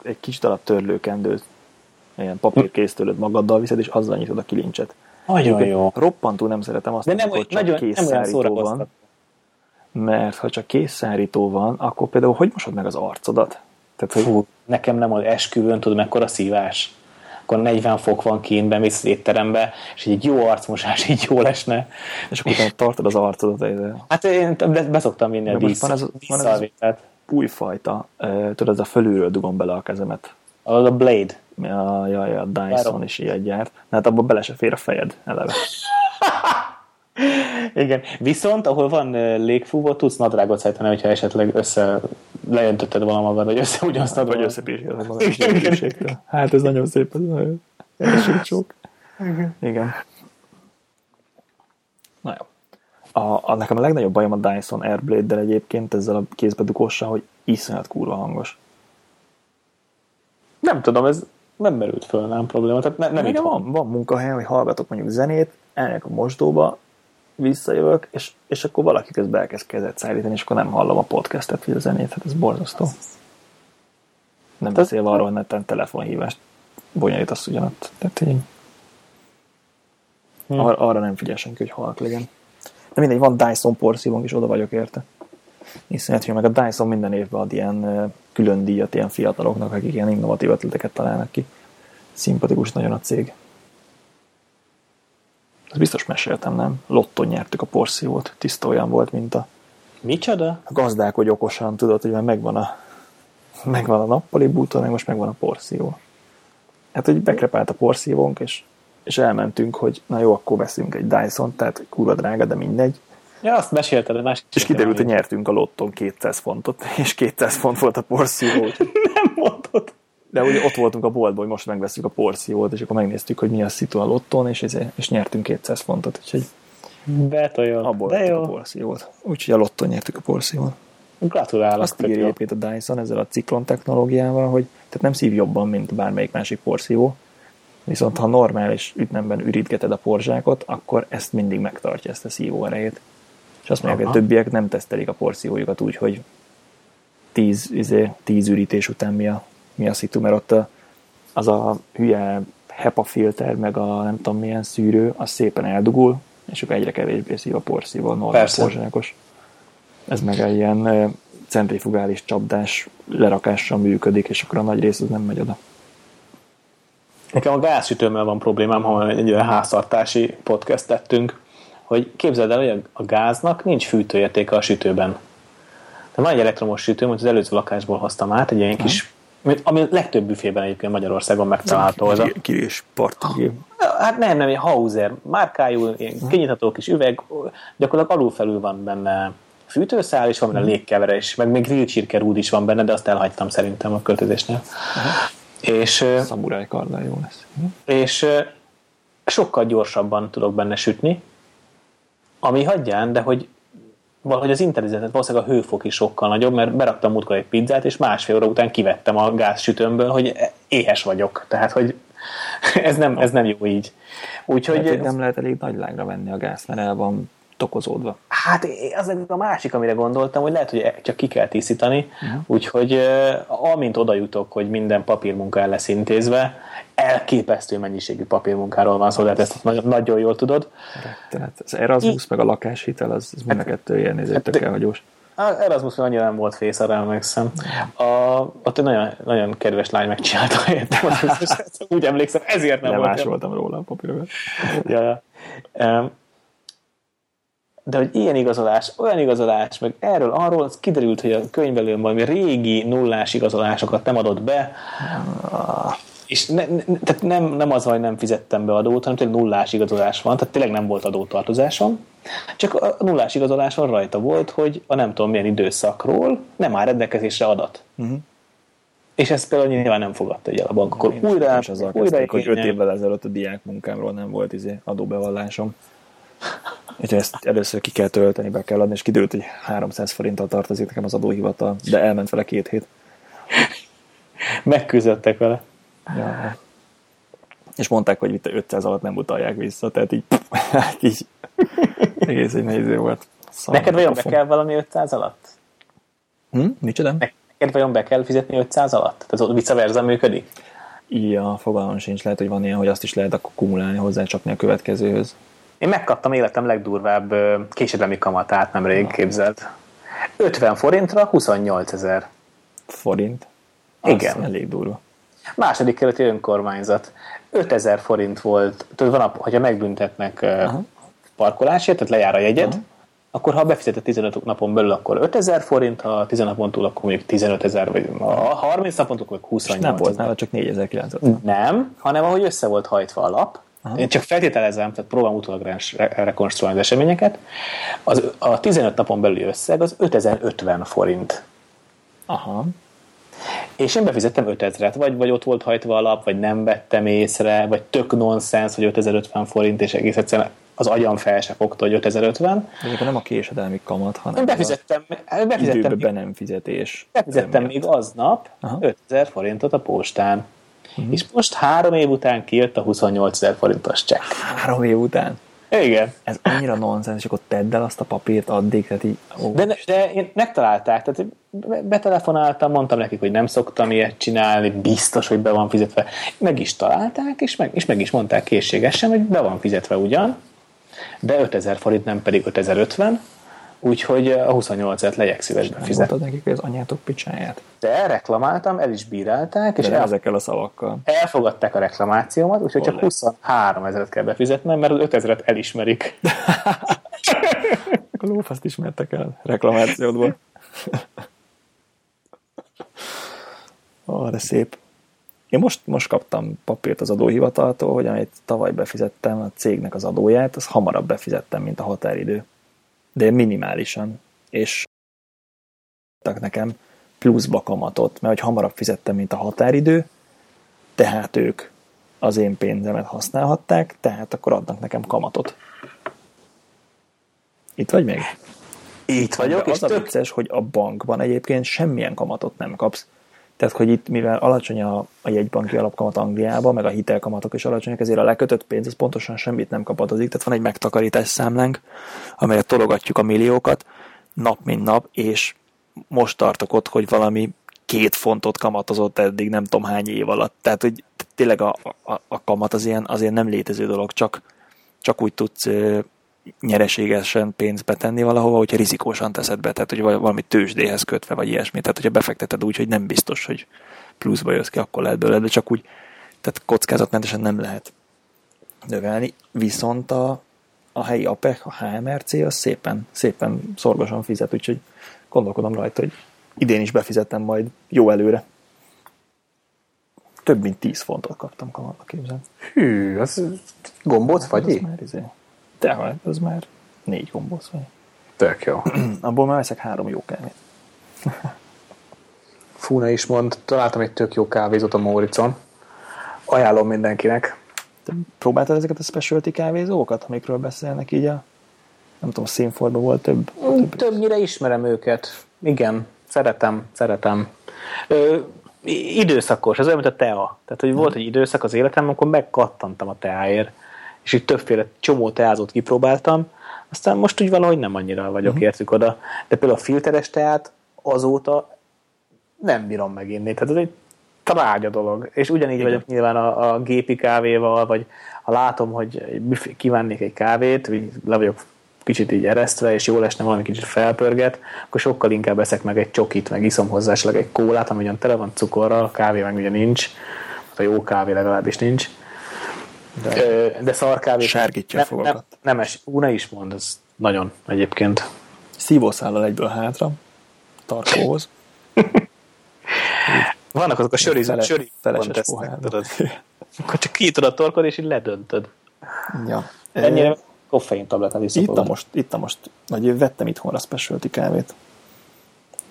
egy kis darab törlőkendőt, ilyen papírkésztőlöt magaddal viszed, és azzal nyitod a kilincset. Nagyon Egyébként jó. Roppantú nem szeretem azt, De nem, olyan- csak nagyon, készszárító van, mert ha csak készszárító van, akkor például hogy mosod meg az arcodat? Tehát, hogy Fú, nekem nem az esküvőn, tudom, mekkora szívás. Akkor 40 fok van kint, bemész az étterembe, és egy jó arcmosás így jól esne. és akkor utána tartod az arcodat, Hát én be, beszoktam vinni a dísz, van ez van ez újfajta, tudod, ez a fölülről dugom bele a kezemet. Az a Blade. Ja, ja, ja, Dyson Várom. is ilyet gyárt. Hát abban bele se fér a fejed eleve. Igen. Viszont, ahol van légfúvó, tudsz nadrágot szállítani, hogyha esetleg össze lejöntötted volna magad, vagy össze ugyanazt Vagy nadrágot. összepírjad magad Igen, igen. Hát ez nagyon szép, ez nagyon elsőcsók. Igen. Na jó. A, a, nekem a legnagyobb bajom a Dyson Airblade-del egyébként ezzel a kézbedugóssal, hogy iszonyat kurva hangos. Nem tudom, ez nem merült föl, nem probléma. Tehát ne, nem itt van. van, munkahelyen, hogy hallgatok mondjuk zenét, elmegyek a mosdóba, visszajövök, és, és akkor valaki közben elkezd kezet szállítani, és akkor nem hallom a podcastet, vagy a zenét, hát ez borzasztó. Nem beszélve arról, hogy neten telefonhívást bonyolítasz ugyanott. Tehát így, Hm. ar- arra nem figyel senki, hogy halk legyen. De mindegy, van Dyson porszívónk, és oda vagyok érte. Iszonyat jó, meg a Dyson minden évben ad ilyen külön díjat ilyen fiataloknak, akik ilyen innovatív ötleteket találnak ki. Szimpatikus nagyon a cég. Ezt biztos meséltem, nem? Lotton nyertük a porszívót. Tiszta olyan volt, mint a, Micsoda? a gazdálkodj okosan, tudod, hogy már megvan a, megvan a nappali bútor, meg most megvan a porszívó. Hát, hogy bekrepált a porszívónk, és, és elmentünk, hogy na jó, akkor veszünk egy Dyson, tehát kurva drága, de mindegy. Ja, azt mesélted, de más És kiderült, hogy nyertünk a lotton 200 fontot, és 200 font volt a porszívó. Nem mondod. De ugye ott voltunk a boltban, hogy most megveszünk a porszívót, és akkor megnéztük, hogy mi a szitu a lotton, és, ezért, és nyertünk 200 fontot, úgyhogy Betoljon. abból De vettük a jó. porszívót. Úgyhogy a lotton nyertük a porszívót. Gratulálok. Azt írja jó. egyébként a Dyson ezzel a ciklon technológiával, hogy tehát nem szív jobban, mint bármelyik másik porszívó, viszont ha normális ütemben ürítgeted a porzsákot, akkor ezt mindig megtartja, ezt a szívó erejét. És azt mondják, hogy a többiek nem tesztelik a porszívójukat úgy, hogy 10, izé, 10 ürítés után mi a, mi a szitu, mert ott a, az a hülye HEPA filter, meg a nem tudom milyen szűrő, az szépen eldugul, és akkor egyre kevésbé szív a porszívó, normál porzsákos. Ez meg egy ilyen centrifugális csapdás lerakással működik, és akkor a nagy rész az nem megy oda. Nekem a gázsütőmmel van problémám, ha egy olyan háztartási podcast tettünk, hogy képzeld el, hogy a gáznak nincs fűtőértéke a sütőben. De van egy elektromos sütő, amit az előző lakásból hoztam át, egy ilyen kis, ami a legtöbb büfében egyébként Magyarországon megtalálható. Az a, Kirés partigé. hát nem, nem, egy Hauser márkájú, ilyen kinyitható kis üveg, gyakorlatilag alulfelül van benne fűtőszál, és van benne légkeverés, meg még grillcsirke rúd is van benne, de azt elhagytam szerintem a költözésnél. És, Szamuráj karddal jó lesz. és sokkal gyorsabban tudok benne sütni, ami hagyján, de hogy valahogy az intelligencia, valószínűleg a hőfok is sokkal nagyobb, mert beraktam múltkor egy pizzát, és másfél óra után kivettem a gázsütőmből, hogy éhes vagyok. Tehát, hogy ez nem, ez nem jó így. Úgyhogy, Hogy nem lehet elég nagy lágra venni a gáz, mert el van tokozódva. Hát az a másik, amire gondoltam, hogy lehet, hogy csak ki kell tisztítani, uh-huh. úgyhogy amint oda jutok, hogy minden papírmunka el lesz intézve, elképesztő mennyiségű papírmunkáról van szó, tehát ezt nagyon, nagyon jól tudod. Tehát az Erasmus, meg a lakáshitel, az, az mind a kettő ilyen nézett tök elhagyós. Erasmus annyira nem volt fész, arra emlékszem. A, ott egy nagyon, nagyon kedves lány megcsinálta helyettem, az összeset. úgy emlékszem, ezért nem volt. Lemásoltam róla a papírokat. ja, ja. De hogy ilyen igazolás, olyan igazolás, meg erről, arról, az kiderült, hogy a könyvelőn valami régi nullás igazolásokat nem adott be, és ne, ne, tehát nem, nem az, hogy nem fizettem be adót, hanem tényleg nullás igazolás van, tehát tényleg nem volt adótartozásom, csak a nullás igazoláson rajta volt, hogy a nem tudom milyen időszakról nem áll rendelkezésre adat. Uh-huh. És ezt például nyilván nem fogadta el a bank, akkor újra, és azzal újra kezdték, hogy öt igényel. évvel ezelőtt a diák munkámról nem volt izé adóbevallásom. Úgyhogy ezt először ki kell tölteni, be kell adni, és kiderült, hogy 300 forinttal tartozik nekem az adóhivatal, de elment vele két hét. Megküzdöttek vele. Ja. És mondták, hogy itt 500 alatt nem utalják vissza, tehát így, hát így egész egy nehéz volt. Szar, Neked vajon be kell valami 500 alatt? Hm? Micsoda? Neked vajon be kell fizetni 500 alatt? Tehát ott vice versa működik? Ja, fogalmam sincs. Lehet, hogy van ilyen, hogy azt is lehet akkor kumulálni, hozzácsapni a következőhöz. Én megkaptam életem legdurvább késedelmi kamatát nemrég, képzeld. 50 forintra 28 ezer. Forint. Az Igen. elég durva. Második kerületi önkormányzat. 5000 forint volt, tudod, van, hogyha megbüntetnek Aha. parkolásért, tehát lejár a jegyed, Aha. akkor ha befizetett 15 napon belül, akkor 5000 forint, ha 10 napon túl, akkor mondjuk 15 ezer, vagy ha 30 napon túl, akkor És 28 nem volt nála csak 4900. Nem, hanem ahogy össze volt hajtva a lap, Aha. én csak feltételezem, tehát próbálom utólag rekonstruálni az eseményeket, az, a 15 napon belüli összeg az 5050 forint. Aha. És én befizettem 5000-et, vagy, vagy ott volt hajtva a lap, vagy nem vettem észre, vagy tök nonsens, hogy 5050 forint, és egész egyszerűen az agyam fel se fogta, hogy 5050. Mondjuk nem a késedelmi kamat, hanem Én befizettem, befizettem, időbe még, nem fizetés. befizettem még aznap Aha. 5000 forintot a postán. És most három év után kijött a 28 ezer forintos csekk. Három év után. Igen. Ez annyira nonsens, és akkor tedd el azt a papírt addig, tehát így, ó, De, ne- de én megtalálták, tehát be- betelefonáltam, mondtam nekik, hogy nem szoktam ilyet csinálni, biztos, hogy be van fizetve. Meg is találták, és meg, és meg is mondták készségesen, hogy be van fizetve ugyan, de 5000 forint, nem pedig 5050, úgyhogy a 28-et legyek szíves nem befizetni. mondtad nekik, hogy az anyátok picsáját. De reklamáltam, el is bírálták, és De nem el, ezekkel a szavakkal. elfogadták a reklamációmat, úgyhogy csak Olé. 23 ezeret kell befizetnem, mert az 5000-et elismerik. A lófaszt ismertek el reklamációdból. Ó, de szép. Én most, most kaptam papírt az adóhivataltól, hogy amit tavaly befizettem a cégnek az adóját, az hamarabb befizettem, mint a határidő. De minimálisan. És adtak nekem pluszba kamatot, mert hogy hamarabb fizettem, mint a határidő, tehát ők az én pénzemet használhatták, tehát akkor adnak nekem kamatot. Itt vagy még? Itt vagyok, De és az a tök vicces, hogy a bankban egyébként semmilyen kamatot nem kapsz. Tehát, hogy itt, mivel alacsony a, a jegybanki alapkamat Angliában, meg a hitelkamatok is alacsonyak, ezért a lekötött pénz az pontosan semmit nem kapadozik. Tehát van egy megtakarítás számlánk, amelyre tologatjuk a milliókat nap mint nap, és most tartok ott, hogy valami két fontot kamatozott eddig nem tudom hány év alatt. Tehát, hogy tényleg a, a, a kamat az ilyen, azért nem létező dolog, csak, csak úgy tudsz nyereségesen pénzt betenni valahova, hogyha rizikósan teszed be, tehát hogy val- valami tőzsdéhez kötve, vagy ilyesmi. Tehát, hogyha befekteted úgy, hogy nem biztos, hogy pluszba jössz ki, akkor lehet belőle, de csak úgy, tehát kockázatmentesen nem lehet növelni. Viszont a, a helyi APEC, a HMRC, az szépen, szépen szorgosan fizet, úgyhogy gondolkodom rajta, hogy idén is befizetem majd jó előre. Több mint 10 fontot kaptam kamatba képzel. Hű, az gombóc Az vagy? már izé. De, az már négy gombóc vagy. Tök jó. Abból már veszek három jó kávét. Fúna is mond, találtam egy tök jó kávézót a Móricon. Ajánlom mindenkinek. Te próbáltad ezeket a specialty kávézókat, amikről beszélnek így a nem tudom, színfordban volt több. több. Többnyire ismerem őket. Igen, szeretem, szeretem. Ö, időszakos, ez olyan, mint a tea. Tehát, hogy volt egy időszak az életem, amikor megkattantam a teáért, és így többféle csomó teázót kipróbáltam, aztán most úgy valahogy nem annyira vagyok uh-huh. értük oda. De például a filteres teát azóta nem bírom meginni. Tehát ez egy trágya dolog. És ugyanígy Igen. vagyok nyilván a, a gépi kávéval, vagy ha látom, hogy kívánnék egy kávét, így le vagyok kicsit így eresztve, és jól esne valami kicsit felpörget, akkor sokkal inkább eszek meg egy csokit, meg iszom hozzá esetleg egy kólát, ami ugyan tele van cukorral, a kávé meg ugye nincs, a jó kávé legalábbis nincs. De, de szar kávé. Sárgítja nem, nem, fogakat. nem, es, ú, ne is mond, ez nagyon egyébként. Szívószállal egyből hátra, tarkóhoz. Vannak azok a söri, Fele- söri feleses tudod. Akkor csak kinyitod a torkod, és így ledöntöd. Ja. Ennyire koffein tabletát is Itt a most, itt a most, vagy vettem itthonra specialty kávét.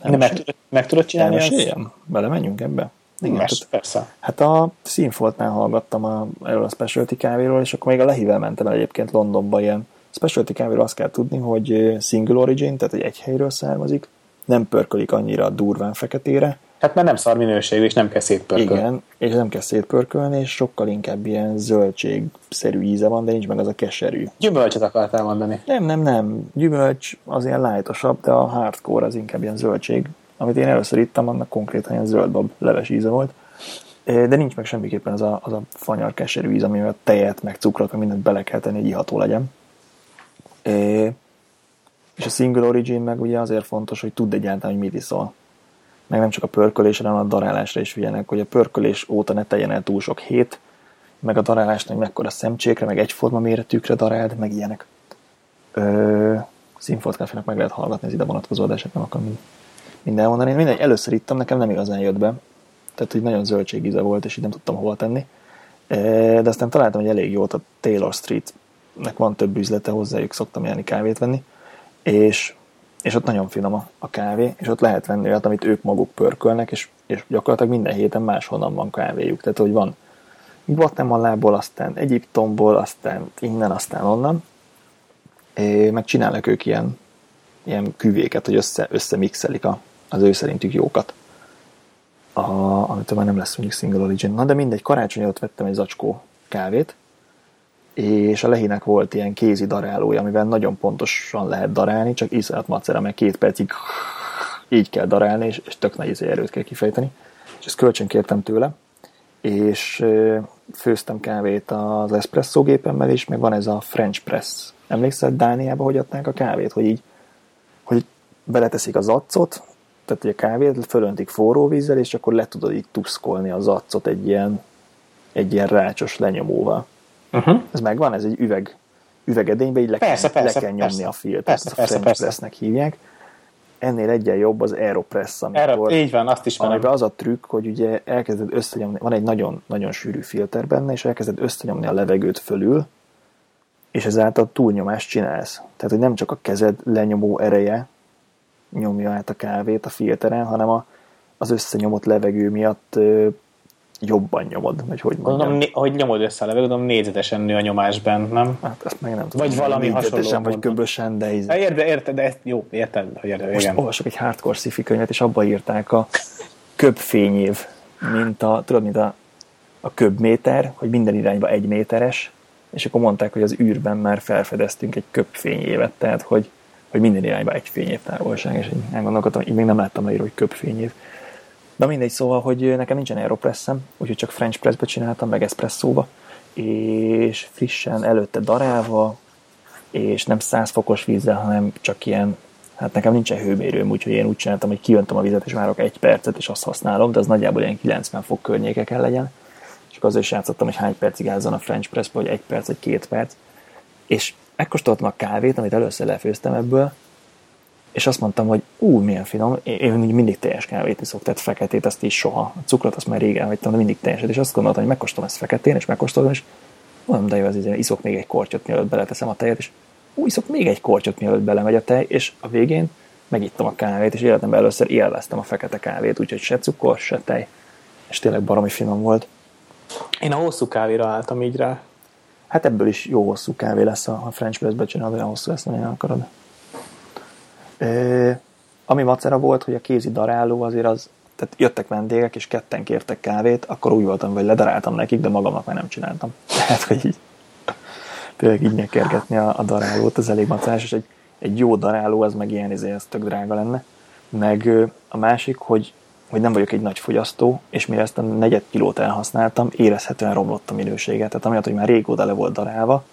Nem meg, tudod, meg tudod csinálni? ezt? Elmeséljem? Bele menjünk ebbe? Igen, Mes, tehát- persze. Hát a Színfoltnál hallgattam a, erről a specialty kávéról, és akkor még a Lehivel mentem el egyébként Londonba ilyen. Specialty kávéról azt kell tudni, hogy single origin, tehát egy egy helyről származik, nem pörkölik annyira durván feketére, Hát mert nem szar minőségű, és nem kell szétpörkölni. igen, és nem kell szétpörkölni, és sokkal inkább ilyen zöldségszerű íze van, de nincs meg az a keserű. Gyümölcsöt akartál mondani. Nem, nem, nem. Gyümölcs az ilyen lightosabb, de a hardcore az inkább ilyen zöldség. Amit én először ittam, annak konkrétan ilyen zöldbab leves íze volt. De nincs meg semmiképpen az a, az a fanyar keserű íz, amivel tejet, meg cukrot, meg mindent bele kell tenni, hogy iható legyen. És a single origin meg ugye azért fontos, hogy tudd egyáltalán, hogy mit iszol. Meg nem csak a pörkölésre, hanem a darálásra is figyelnek, hogy a pörkölés óta ne teljen el túl sok hét, meg a darálásnak mekkora szemcsékre, meg egyforma méretűkre daráld, meg ilyenek. Ö, Színfolt meg lehet hallgatni az ide vonatkozó adását, nem akarom minden mondani. Mindegy, először ittam, nekem nem igazán jött be. Tehát, hogy nagyon zöldségíze volt, és így nem tudtam hova tenni. De aztán találtam, hogy elég jót a Taylor Street-nek van több üzlete, hozzájuk szoktam járni kávét venni, és és ott nagyon finom a, a kávé, és ott lehet venni olyat, amit ők maguk pörkölnek, és, és gyakorlatilag minden héten máshonnan van kávéjuk. Tehát, hogy van Guatemalából, aztán Egyiptomból, aztán innen, aztán onnan. É, meg csinálnak ők ilyen, ilyen küvéket, hogy össze, összemixelik a, az ő szerintük jókat. A, amitől már nem lesz mondjuk single origin. Na de mindegy, karácsony ott vettem egy zacskó kávét, és a lehinek volt ilyen kézi darálója, amivel nagyon pontosan lehet darálni, csak iszonyat macera, mert két percig így kell darálni, és, és tök nagy izé erőt kell kifejteni. És ezt kölcsönkértem tőle, és főztem kávét az espresso gépemmel is, meg van ez a French press. Emlékszel Dániában, hogy adták a kávét, hogy így hogy beleteszik az accot, tehát a kávét fölöntik forró vízzel, és akkor le tudod így tuszkolni az accot egy ilyen, egy ilyen rácsos lenyomóval. Uh-huh. Ez megvan, ez egy üveg, üvegedénybe, így le, persze, kell, persze, le kell nyomni persze, a filtert, persze, ezt a French persze. Hívják. Ennél egyen jobb az Aeropress, amikor, Aero, így van, azt is amiben az a trükk, hogy ugye elkezded összenyomni, van egy nagyon, nagyon sűrű filter benne, és elkezded összenyomni a levegőt fölül, és ezáltal túlnyomást csinálsz. Tehát, hogy nem csak a kezed lenyomó ereje nyomja át a kávét a filteren, hanem a, az összenyomott levegő miatt jobban nyomod, vagy hogy mondjam. Gondolom, hogy nyomod össze a levegőt, gondolom négyzetesen nő a nyomás bent, nem? Hát ezt meg nem tudom. Vagy valami hasonló. vagy köbösen, de ez... Érde, érted, de ezt jó, érted, hogy érted, Most igen. olvasok egy hardcore sci könyvet, és abba írták a köbfényév, mint a, tudod, mint a, a köbméter, hogy minden irányba egy méteres, és akkor mondták, hogy az űrben már felfedeztünk egy köbfényévet, tehát hogy, hogy minden irányba egy fényév távolság, és én elgondolkodtam, én még nem láttam leírva, hogy köbfényév. Na mindegy, szóval, hogy nekem nincsen Aeropressem, úgyhogy csak French Pressbe csináltam, meg Espresso-ba, és frissen előtte darálva, és nem 100 fokos vízzel, hanem csak ilyen, hát nekem nincsen hőmérőm, úgyhogy én úgy csináltam, hogy kijöntöm a vizet, és várok egy percet, és azt használom, de az nagyjából ilyen 90 fok környéke kell legyen. És akkor azért is játszottam, hogy hány percig ázzon a French press vagy egy perc, vagy két perc. És megkóstoltam a kávét, amit először lefőztem ebből, és azt mondtam, hogy ú, milyen finom, én mindig teljes kávét iszok, tehát feketét azt is soha. A cukrot azt már régen hagytam, de mindig teljeset, és azt gondoltam, hogy megkóstolom ezt feketén, és megkóstolom, és mondom, de jó, az izé, iszok még egy kortyot, mielőtt beleteszem a tejet, és ú, iszok még egy kortyot, mielőtt belemegy a tej, és a végén megittam a kávét, és életemben először élveztem a fekete kávét, úgyhogy se cukor, se tej, és tényleg baromi finom volt. Én a hosszú kávéra álltam így rá. Hát ebből is jó hosszú kávé lesz, a French Press-be csinálod, olyan hosszú lesz, nagyon akarod. Ami macera volt, hogy a kézi daráló azért az, tehát jöttek vendégek, és ketten kértek kávét, akkor úgy voltam, hogy ledaráltam nekik, de magamnak már nem csináltam. Tehát, hogy így tényleg így nyekergetni a, a darálót, az elég macerás, és egy, egy jó daráló, az meg ilyen izé, ez tök drága lenne. Meg a másik, hogy, hogy nem vagyok egy nagy fogyasztó, és mire ezt a negyed kilót elhasználtam, érezhetően romlott a minősége. Tehát amiatt, hogy már régóta le volt darálva,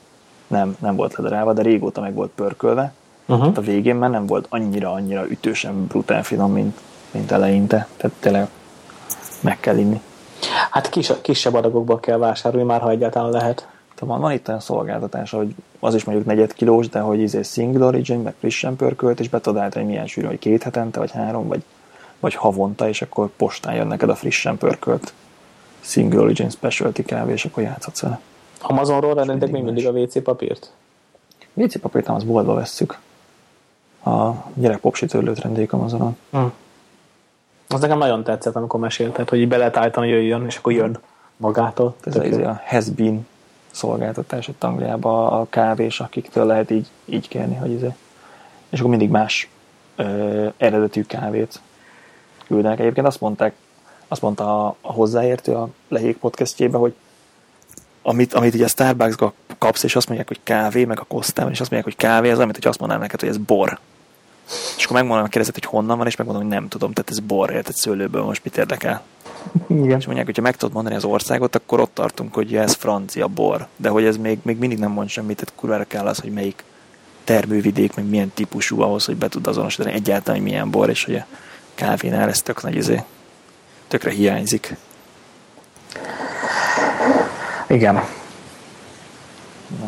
nem, nem volt ledarálva, de régóta meg volt pörkölve, Uh-huh. Tehát a végén már nem volt annyira-annyira ütősen brutál finom, mint, mint eleinte. Tehát tényleg meg kell inni. Hát kis, kisebb adagokba kell vásárolni már, ha egyáltalán lehet. Van, van itt olyan szolgáltatás, hogy az is mondjuk negyed kilós, de hogy izé single origin, meg frissen pörkölt, és be tudod állítani, hogy milyen sűrű, hogy két hetente, vagy három, vagy, vagy havonta, és akkor postán jön neked a frissen pörkölt single origin specialty kávé, és akkor játszhatsz vele. Amazonról rendeltek még mindig a WC papírt? WC papírt nem, az boltba vesszük a gyerekpopsi törlőt rendeljük Amazonon. Hmm. Az nekem nagyon tetszett, amikor mesélted, hogy így be lehet állítani, jöjjön, és akkor jön magától. Ez a, izé a has been szolgáltatás itt Angliában a kávés, akiktől lehet így, így kérni, hogy izé. És akkor mindig más ö, eredetű kávét küldenek. Egyébként azt mondták, azt mondta a, a hozzáértő a Lehék podcastjébe, hogy amit, amit ugye a Starbucksba kapsz, és azt mondják, hogy kávé, meg a kosztában, és azt mondják, hogy kávé, az amit, hogy azt mondanám neked, hogy ez bor. És akkor megmondom, kérdezett, hogy honnan van, és megmondom, hogy nem tudom, tehát ez bor, érted szőlőből most mit érdekel. Igen. És mondják, hogyha meg tudod mondani az országot, akkor ott tartunk, hogy ez francia bor. De hogy ez még, még mindig nem mond semmit, tehát kurvára kell az, hogy melyik termővidék, meg milyen típusú ahhoz, hogy be tud azonosítani egyáltalán, hogy milyen bor, és hogy a kávénál ez tök nagy izé, tökre hiányzik. Igen.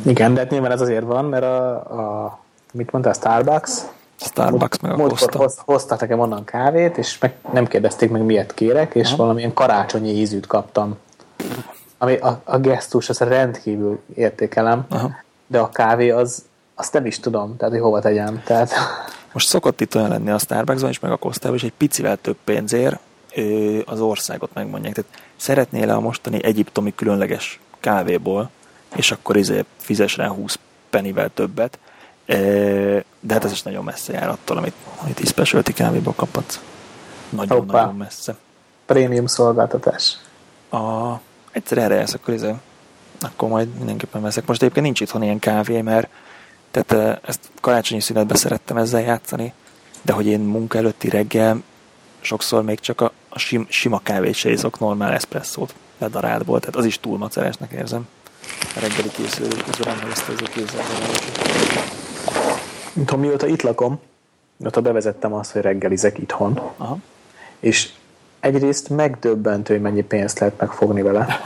Igen, de hát nyilván ez azért van, mert a, a mit mondta, a Starbucks, Starbucks meg a Costa. Hoz, hoztak nekem onnan kávét, és meg nem kérdezték meg miért kérek, és Aha. valamilyen karácsonyi ízűt kaptam. Ami a, a gesztus, az rendkívül értékelem, Aha. de a kávé az, azt nem is tudom, tehát hogy hova tegyem. Tehát... Most szokott itt olyan lenni a Starbucksban is, meg a Costában is, egy picivel több pénzért az országot megmondják. Tehát szeretnél a mostani egyiptomi különleges kávéból, és akkor izé fizes rá 20 pennivel többet, de hát ez is nagyon messze jár attól, amit, amit is specialty kávéból kaphatsz. Nagyon-nagyon messze. Prémium szolgáltatás. A, egyszer erre jelsz, akkor izé, akkor majd mindenképpen veszek. Most egyébként nincs itthon ilyen kávé, mert tehát ezt karácsonyi szünetben szerettem ezzel játszani, de hogy én munka előtti reggel sokszor még csak a, a sim, sima kávét se iszok, normál eszpresszót ledaráltból, tehát az is túl macerásnak érzem. A reggeli készülő közben nem ezt az kézzel. Tudom, mióta itt lakom, mióta bevezettem azt, hogy reggelizek itthon, Aha. és egyrészt megdöbbentő, hogy mennyi pénzt lehet megfogni vele.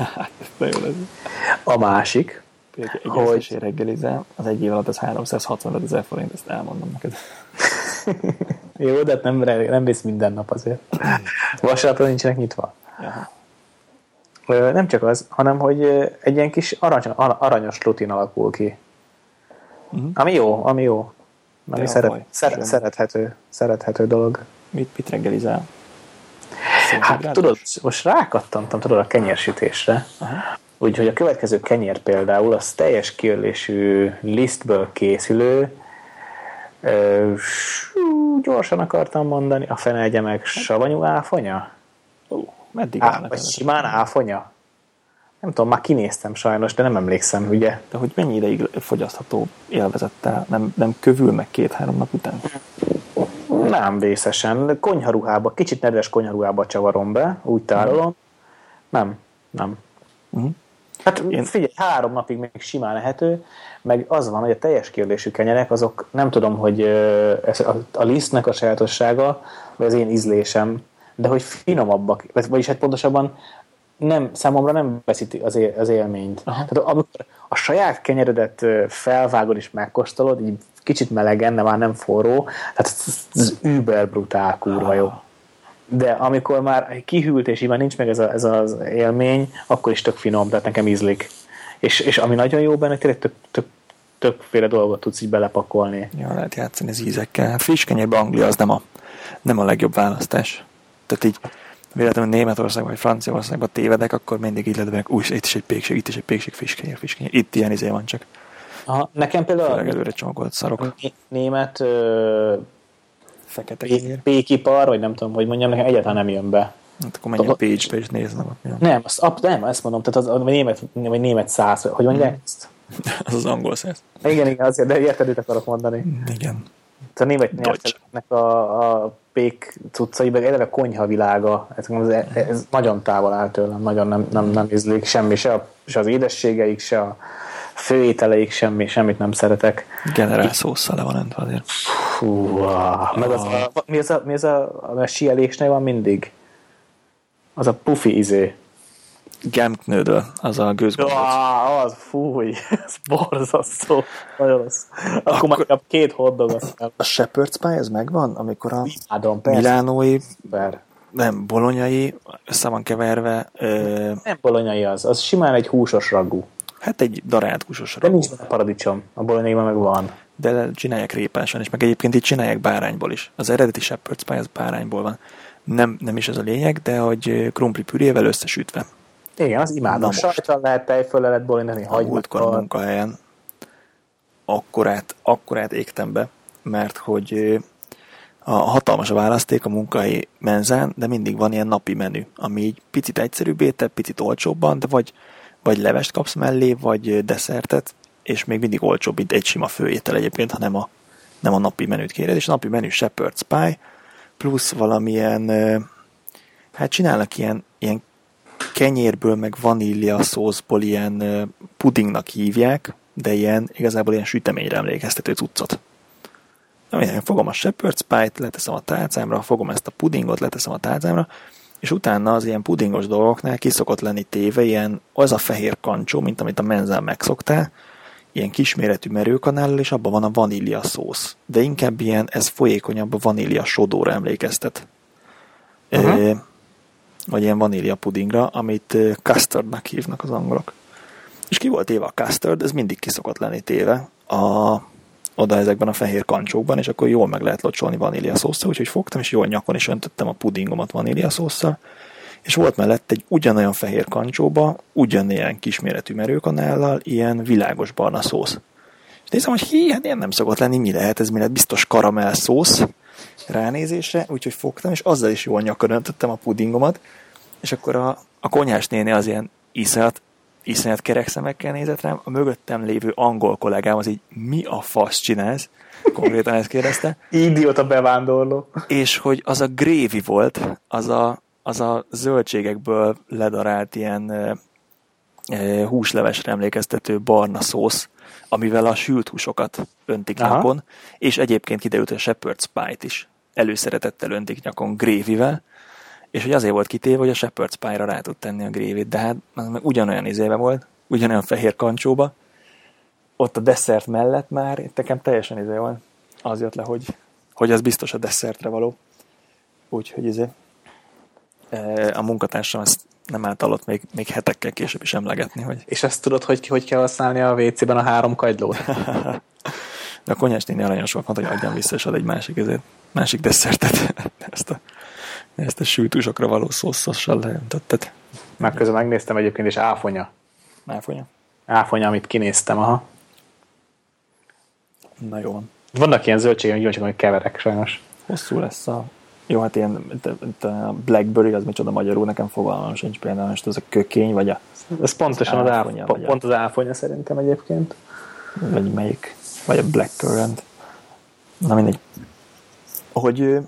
a másik, egy hogy... reggelizel, az egy év alatt az 365 ezer forint, ezt elmondom neked. Jó, de hát nem, nem vész minden nap azért. Vasárnapra nincsenek nyitva. Jaha. Nem csak az, hanem hogy egy ilyen kis arany, aranyos rutin alakul ki. Uh-huh. Ami jó, ami jó. Ami szeret, szeret, szerethető, szerethető dolog. Mit, mit reggelizel? Hát tudod, most rákattantam tudod a kenyérsütésre. Uh-huh. Úgyhogy a következő kenyér például az teljes kiölésű lisztből készülő, gyorsan akartam mondani, a fene egye meg savanyú áfonya? Uh, meddig Á, vagy simán áfonya? Nem tudom, már kinéztem sajnos, de nem emlékszem, ugye? De hogy mennyi ideig fogyasztható élvezettel? Nem, nem kövül meg két-három nap után? Nem vészesen. Konyharuhába, kicsit nedves konyharuhába csavarom be, úgy tárolom. Nem, nem. Uh-huh. Hát Én... figyelj, három napig még simán lehető, meg az van, hogy a teljes kérdésű kenyerek, azok nem tudom, hogy ez a, lisztnek a sajátossága, vagy az én ízlésem, de hogy finomabbak, vagyis hát pontosabban nem, számomra nem veszíti az, él, az élményt. Aha. Tehát amikor a saját kenyeredet felvágod és megkóstolod, így kicsit melegen, de már nem forró, tehát ez über brutál kurva jó. De amikor már kihűlt, és így már nincs meg ez, a, ez az élmény, akkor is tök finom, tehát nekem ízlik. És, és ami nagyon jó benne, tényleg tök, tök, többféle dolgot tudsz így belepakolni. Ja, lehet játszani az ízekkel. Hát friss kenyérbe Anglia az nem a, nem a legjobb választás. Tehát így véletlenül Németországban vagy Franciaországban tévedek, akkor mindig így ledvek, új, itt is egy pékség, itt is egy pékség, friss kenyér, friss kenyér. Itt ilyen izé van csak. Aha, nekem például Főleg előre csomagolt szarok. Német ö, fekete kenyér. Pékipar, vagy nem tudom, hogy mondjam, nekem egyáltalán nem jön be. Hát akkor menj a Pécsbe és nézd meg. Nem, azt, ab, nem, ezt mondom, tehát az, a német, vagy német száz, hogy mondják hmm. ezt? az az angol száz. Igen, igen, azért, de érted, mit akarok mondani. Igen. Tehát a német nyelvnek a, a pék cuccai, meg eleve konyha világa, ez, ez, ez nagyon távol áll tőlem, nagyon nem, nem, nem ízlik semmi, se, a, se az édességeik, se a főételeik, semmi, semmit nem szeretek. Generál szószal le van öntve azért. Fú, meg az a, mi az a, mi az a, a, a sielésnél van mindig? Az a pufi izé. Gemknődöl, az a gőzgombóc. Ja, az, fúj, ez borzasztó. Nagyon az. Akkor, Akkor már két aztán. A Shepherd's Pie, ez megvan? Amikor a Imádom, milánói, Ber. nem, bolonyai, össze van keverve. Ö... Nem bolonyai az, az simán egy húsos ragú. Hát egy ragú. De nincs a paradicsom, a bolonyaiban meg van. De csinálják répásan is, meg egyébként itt csinálják bárányból is. Az eredeti Shepherd's Pie az bárányból van. Nem, nem is ez a lényeg, de hogy krumpli pürével összesütve. Igen, az imádom. Sajtal lehet tejfölle lehet bolindani, hagymúltkor a munkahelyen akkorát, akkorát égtem be, mert hogy a hatalmas a választék a munkahelyi menzán, de mindig van ilyen napi menü, ami így picit egyszerűbb étel, picit olcsóbban, de vagy, vagy levest kapsz mellé, vagy desszertet, és még mindig olcsóbb, mint egy sima főétel egyébként, ha nem a, nem a napi menüt kéred, és a napi menü shepherd's pie, plusz valamilyen, hát csinálnak ilyen, ilyen kenyérből, meg vanília szószból ilyen pudingnak hívják, de ilyen, igazából ilyen süteményre emlékeztető cuccot. Én fogom a shepherd's pie-t, leteszem a tálcámra, fogom ezt a pudingot, leteszem a tálcámra, és utána az ilyen pudingos dolgoknál ki szokott lenni téve ilyen, az a fehér kancsó, mint amit a menzán megszoktál, ilyen kisméretű merőkanállal, és abban van a vanília szósz. De inkább ilyen, ez folyékonyabb a vanília sodóra emlékeztet. Uh-huh. E, vagy ilyen vanília pudingra, amit custardnak hívnak az angolok. És ki volt éve a custard, ez mindig ki szokott lenni téve a oda ezekben a fehér kancsókban, és akkor jól meg lehet locsolni vanília szószal, úgyhogy fogtam, és jól nyakon is öntöttem a pudingomat vanília szószal, és volt mellett egy ugyanolyan fehér kancsóba, ugyanilyen kisméretű merőkanállal, ilyen világos barna szósz. És nézem, hogy hi, hát ilyen nem szokott lenni, mi lehet, ez mi lehet biztos karamell szósz? Ránézésre, úgyhogy fogtam, és azzal is jól nyakon öntöttem a pudingomat, és akkor a, a konyhás néni az ilyen iszonyat, iszonyat kerek szemekkel nézett rám, a mögöttem lévő angol kollégám az így, mi a fasz csinálsz? Konkrétan ezt kérdezte. Idióta bevándorló. És hogy az a grévi volt, az a, az a zöldségekből ledarált ilyen e, húslevesre emlékeztető barna szósz, amivel a sült húsokat öntik Aha. nyakon, és egyébként kiderült, hogy a shepherd's pie-t is előszeretettel öntik nyakon grévivel, és hogy azért volt kitéve, hogy a shepherd's pie-ra rá tud tenni a grévit, de hát az meg ugyanolyan izébe volt, ugyanolyan fehér kancsóba, ott a desszert mellett már nekem teljesen izé van. Az jött le, hogy, hogy az biztos a desszertre való. Úgyhogy izé, a munkatársam ezt nem általott még, még hetekkel később is emlegetni. Hogy... És ezt tudod, hogy hogy kell használni a WC-ben a három kagylót? De a konyhás néni aranyos volt, mondta, hogy adjam vissza, és ad egy másik, ezért, másik desszertet. ezt a, ezt a sűtúsokra való szószossal leöntötted. Már közben megnéztem egyébként, és áfonya. Áfonya? Áfonya, amit kinéztem, aha. Na jó van. Vannak ilyen zöldségek, gyümölcsök, amik keverek sajnos. Hosszú lesz a jó, hát ilyen a Blackberry, az micsoda magyarul, nekem fogalmam sincs például, most ez a kökény, vagy a... Ez pontosan az, áfonya, áfonya, pont az áfonya szerintem egyébként. Vagy melyik, vagy a Blackcurrant. Na mindegy. Hogy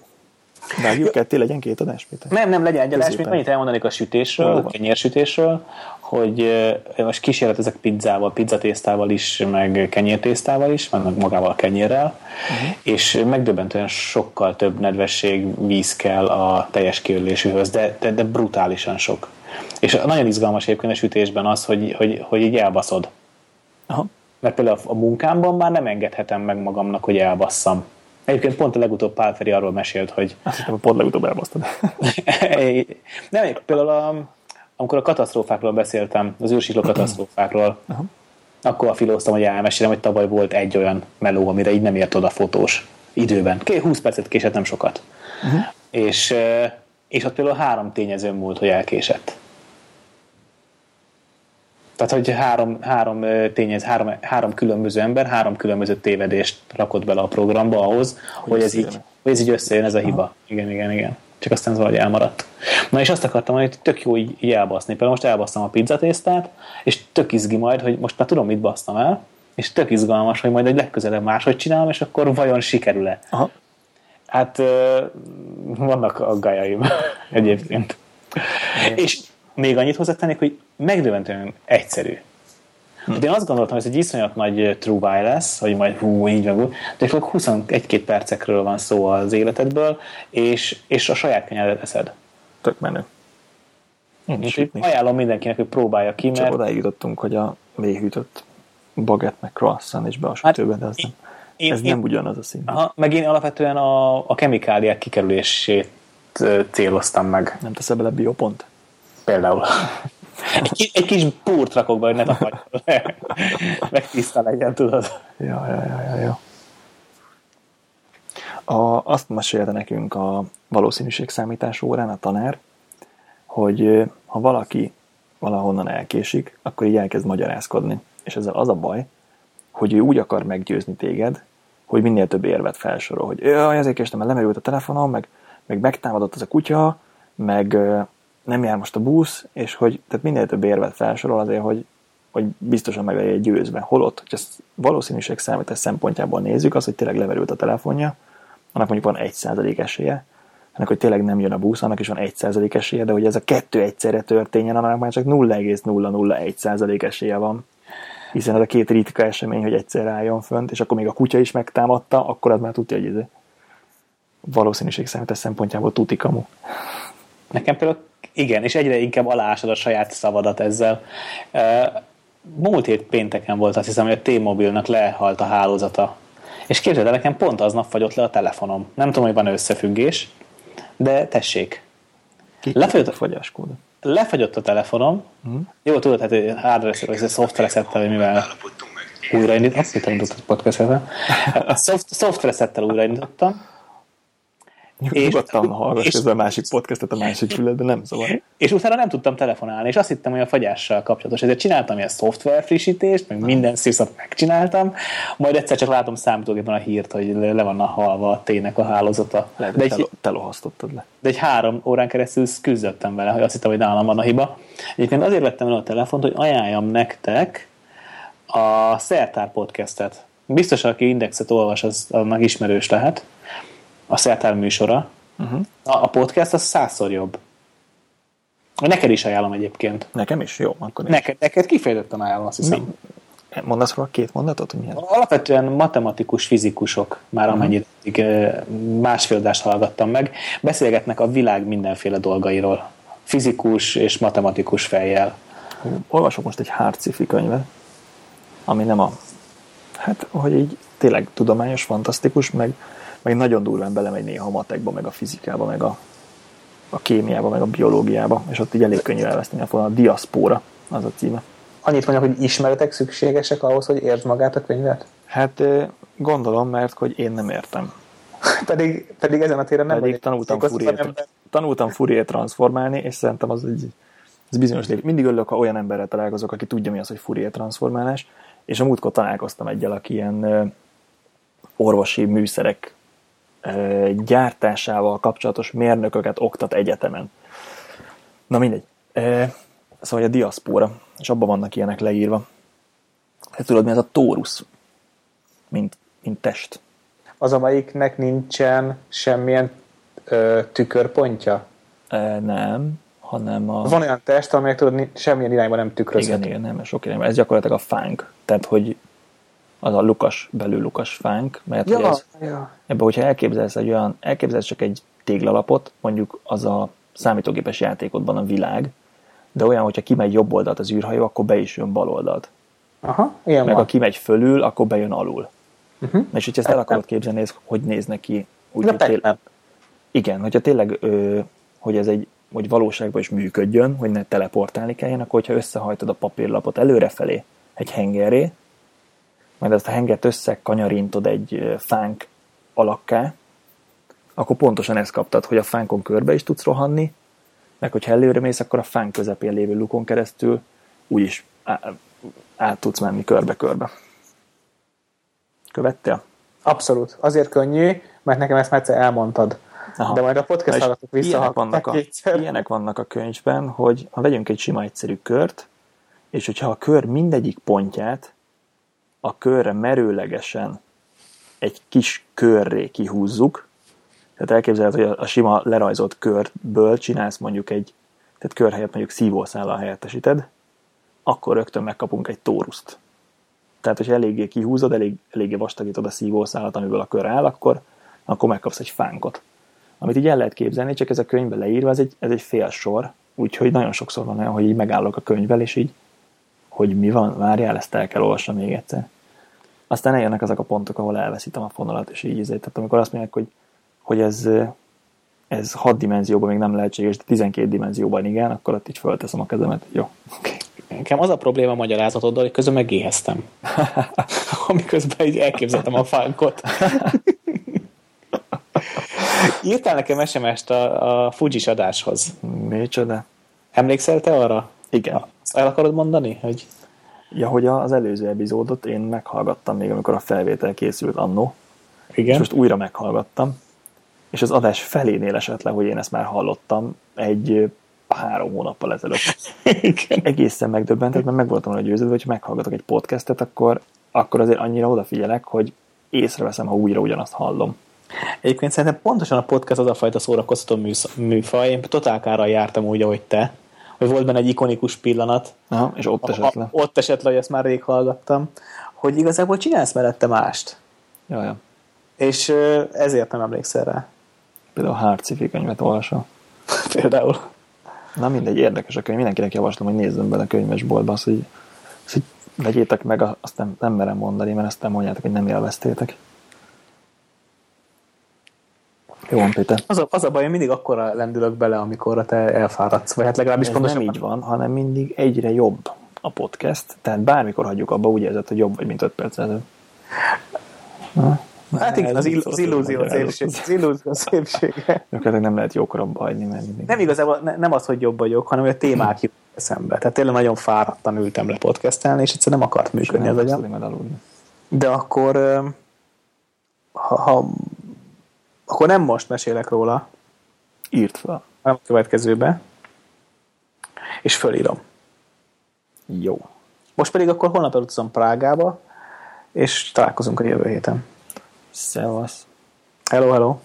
Vágjuk ketté, legyen két adás? Mit? Nem, nem, legyen egy adás, mint annyit elmondanék a sütésről, a kenyérsütésről, hogy most kísérletezek pizzával, pizzatésztával is, meg kenyértésztával is, meg magával a kenyérrel, uh-huh. és megdöbbentően sokkal több nedvesség, víz kell a teljes kiölésűhöz, de, de, de brutálisan sok. És nagyon izgalmas egyébként a sütésben az, hogy, hogy, hogy így elbaszod. Aha. Mert például a munkámban már nem engedhetem meg magamnak, hogy elbasszam Egyébként pont a legutóbb Pál Feri arról mesélt, hogy... Azt hittem, pont legutóbb elbasztad. nem, például a, amikor a katasztrófákról beszéltem, az űrsikló katasztrófákról, uh-huh. akkor filóztam, hogy elmesélem, hogy tavaly volt egy olyan meló, amire így nem ért oda fotós időben. 20 percet késett, nem sokat. Uh-huh. És, és ott például három tényező múlt, hogy elkésett. Tehát, hogy három, három tényez, három, három különböző ember, három különböző tévedést rakott bele a programba ahhoz, hogy, hogy ez, így, hogy ez így összejön, ez a hiba. Aha. Igen, igen, igen. Csak aztán ez valahogy elmaradt. Na és azt akartam mondani, hogy tök jó így, így elbaszni. Például most elbasztam a pizzatésztát, és tök izgi majd, hogy most már tudom, mit basztam el, és tök izgalmas, hogy majd egy legközelebb máshogy csinálom, és akkor vajon sikerül-e. Aha. Hát vannak aggájaim egyébként. És még annyit hozzátennék, hogy megdöbbentően egyszerű. Hm. én azt gondoltam, hogy ez egy iszonyat nagy true lesz, hogy majd hú, így meg de csak 21-2 percekről van szó az életedből, és, és a saját kenyeredet eszed. Tök menő. Is ajánlom mindenkinek, hogy próbálja ki, mert... Csak odáig jutottunk, hogy a mélyhűtött bagett meg croissant és be a sütőbe, de az nem, én, ez én, nem ugyanaz a szint. Aha, meg én alapvetően a, a kemikáliák kikerülését céloztam meg. Nem teszel bele biopont? Például. Egy, egy kis búrt rakok be, hogy ne tapadjon le. Meg tiszta legyen, tudod. Ja, ja, ja, ja, ja. A, azt mesélte nekünk a valószínűségszámítás órán a tanár, hogy ha valaki valahonnan elkésik, akkor így elkezd magyarázkodni. És ezzel az a baj, hogy ő úgy akar meggyőzni téged, hogy minél több érvet felsorol, hogy jaj, ezért késtem, mert lemerült a telefonom, meg, meg megtámadott az a kutya, meg nem jár most a busz, és hogy tehát minél több érvet felsorol azért, hogy, hogy biztosan meg legyen győzve. Holott, hogy ezt valószínűség számítás szempontjából nézzük, az, hogy tényleg leverült a telefonja, annak mondjuk van egy százalék esélye, annak, hogy tényleg nem jön a busz, annak is van egy százalék esélye, de hogy ez a kettő egyszerre történjen, annak már csak 0,001 százalék esélye van. Hiszen ez a két ritka esemény, hogy egyszer álljon fönt, és akkor még a kutya is megtámadta, akkor az már tudja, hogy ez valószínűség számítás szempontjából tuti kamu. Nekem például igen, és egyre inkább aláásod a saját szavadat ezzel. Múlt hét pénteken volt azt hiszem, hogy a T-Mobilnak lehalt a hálózata. És képzeld el, nekem pont aznap fagyott le a telefonom. Nem tudom, hogy van összefüggés, de tessék. lefagyott a fagyáskód. Lefagyott a telefonom. Hmm. Jó, tudod, hát hardware vagy szoftverek szedtem, hogy mivel. újraindít, azt hittem, indított podcastet. A szoft, szoftvereszettel újraindítottam. Nyugodtan hallgass és, közben a másik podcastet a másik fületben, nem szóval. És utána nem tudtam telefonálni, és azt hittem, hogy a fagyással kapcsolatos. Ezért csináltam ilyen szoftver frissítést, meg minden szívszat megcsináltam, majd egyszer csak látom számítógépen a hírt, hogy le van a halva a tének a hálózata. Lehet, de egy, te lohasztottad le. De egy három órán keresztül küzdöttem vele, hogy azt hittem, hogy nálam van a hiba. Egyébként azért vettem el a telefont, hogy ajánljam nektek a Szertár podcastet. Biztos, aki indexet olvas, az annak ismerős lehet a Szertár műsora. Uh-huh. A, a podcast az százszor jobb. Neked is ajánlom egyébként. Nekem is? Jó, akkor neked, neked kifejezetten ajánlom, azt hiszem. Mi? Mondasz róla két mondatot? Milyen? Alapvetően matematikus fizikusok, már uh-huh. amennyit másfél adást hallgattam meg, beszélgetnek a világ mindenféle dolgairól. Fizikus és matematikus fejjel. Olvasok most egy hard könyvet, ami nem a, hát, hogy így tényleg tudományos, fantasztikus, meg meg nagyon durván belemegy néha a matekba, meg a fizikába, meg a, a kémiába, meg a biológiába, és ott így elég könnyű elveszteni a A diaszpóra az a címe. Annyit mondjak, hogy ismeretek szükségesek ahhoz, hogy értsd magát a könyvet? Hát gondolom, mert hogy én nem értem. pedig, pedig ezen a téren nem pedig tanultam Fourier, tanultam Fourier transformálni, és szerintem az egy ez bizonyos lép. Mindig örülök, ha olyan emberrel találkozok, aki tudja mi az, hogy Fourier transformálás, és a múltkor találkoztam egyel, aki ilyen orvosi műszerek gyártásával kapcsolatos mérnököket oktat egyetemen. Na mindegy. Szóval a diaszpóra, és abban vannak ilyenek leírva. Hát tudod, mi ez a tórusz? Mint, mint test. Az, amelyiknek nincsen semmilyen ö, tükörpontja? E, nem, hanem a... Van olyan test, amelyek tudod, semmilyen irányba nem tükrözhet. Igen, igen, nem, sok irányba. Ez gyakorlatilag a fánk. Tehát, hogy az a lukas, belül lukas fánk, mert ja, ez, ja. ebben, hogyha elképzelsz egy olyan, elképzelsz csak egy téglalapot, mondjuk az a számítógépes játékodban a világ, de olyan, hogyha kimegy jobb oldalt az űrhajó, akkor be is jön bal oldalt. Aha, ilyen Meg van. ha kimegy fölül, akkor bejön alul. Uh-huh. És hogyha ezt el akarod képzelni, ez hogy néz neki? Úgy, hogy tél... Igen, hogyha tényleg, ö, hogy ez egy hogy valóságban is működjön, hogy ne teleportálni kelljen, akkor hogyha összehajtod a papírlapot előrefelé egy hengeré, majd ezt a henget összekanyarintod egy fánk alakká, akkor pontosan ezt kaptad, hogy a fánkon körbe is tudsz rohanni, meg hogyha előre mész, akkor a fánk közepén lévő lukon keresztül úgyis át tudsz menni körbe-körbe. Követtél? Abszolút. Azért könnyű, mert nekem ezt már egyszer elmondtad. Aha. De majd a podcast hallgatók. Ilyenek vannak, a, ilyenek vannak a könyvben, hogy ha vegyünk egy sima egyszerű kört, és hogyha a kör mindegyik pontját a körre merőlegesen egy kis körré kihúzzuk, tehát elképzelhet, hogy a sima lerajzolt körből csinálsz mondjuk egy, tehát kör helyett mondjuk szívószállal helyettesíted, akkor rögtön megkapunk egy tóruszt. Tehát, hogyha eléggé kihúzod, elég, eléggé vastagítod a szívószálat, amiből a kör áll, akkor, akkor megkapsz egy fánkot. Amit így el lehet képzelni, csak ez a könyvbe leírva, ez egy, ez egy fél sor, úgyhogy nagyon sokszor van olyan, hogy így megállok a könyvvel, és így hogy mi van, várjál, ezt el kell olvasni még egyszer. Aztán eljönnek azok a pontok, ahol elveszítem a fonalat, és így ezért. Tehát amikor azt mondják, hogy, hogy ez, ez 6 dimenzióban még nem lehetséges, de 12 dimenzióban igen, akkor ott így fölteszem a kezemet. Jó, Okay. Nekem az a probléma a magyarázatoddal, hogy közben megéheztem. Amiközben így elképzeltem a fánkot. Írtál nekem SMS-t a, a Fujis adáshoz. Micsoda? Emlékszel te arra? Igen. Azt el akarod mondani? Hogy... Ja, hogy az előző epizódot én meghallgattam még, amikor a felvétel készült annó. Igen. És most újra meghallgattam. És az adás felénél esett le, hogy én ezt már hallottam egy három hónappal ezelőtt. Igen. Egészen megdöbbentett, mert meg voltam győződve, hogy meghallgatok egy podcastet, akkor, akkor azért annyira odafigyelek, hogy észreveszem, ha újra ugyanazt hallom. Egyébként szerintem pontosan a podcast az a fajta szórakoztató műfaj. Én totálkára jártam úgy, ahogy te hogy volt benne egy ikonikus pillanat. Aha, és ott esett le. Ott esett le, hogy ezt már rég hallgattam, hogy igazából csinálsz mellette mást. Jaj. És ezért nem emlékszel rá. Például a Hárcifi könyvet olvasol. Például. Na mindegy, érdekes a könyv. Mindenkinek javaslom, hogy nézzem bele a könyvesboltba, azt, hogy, azt, hogy vegyétek meg, azt nem, nem merem mondani, mert ezt nem mondjátok, hogy nem élveztétek. Jó van, Péter. Az a, az a baj, hogy mindig akkora lendülök bele, amikor te elfáradsz, vagy hát legalábbis Ez pontosan... nem így van, hanem mindig egyre jobb. a podcast, tehát bármikor hagyjuk abba, úgy érzed, hogy jobb vagy, mint 5 perc előtt. Hát igen, az, ill- az illúzió szépség, az illúzió szépsége. Őket nem lehet jókor abba hagyni, mert mindig. Nem igazából ne- nem az, hogy jobb vagyok, hanem hogy a témák jutnak eszembe. Tehát tényleg nagyon fáradtan ültem le podcastelni, és egyszerűen nem akart működni az agyam. De akkor ha, ha, akkor nem most mesélek róla, Írt fel. hanem a következőbe, és fölírom. Jó. Most pedig akkor holnap elutazom Prágába, és találkozunk a jövő héten. Szevasz. Hello, hello!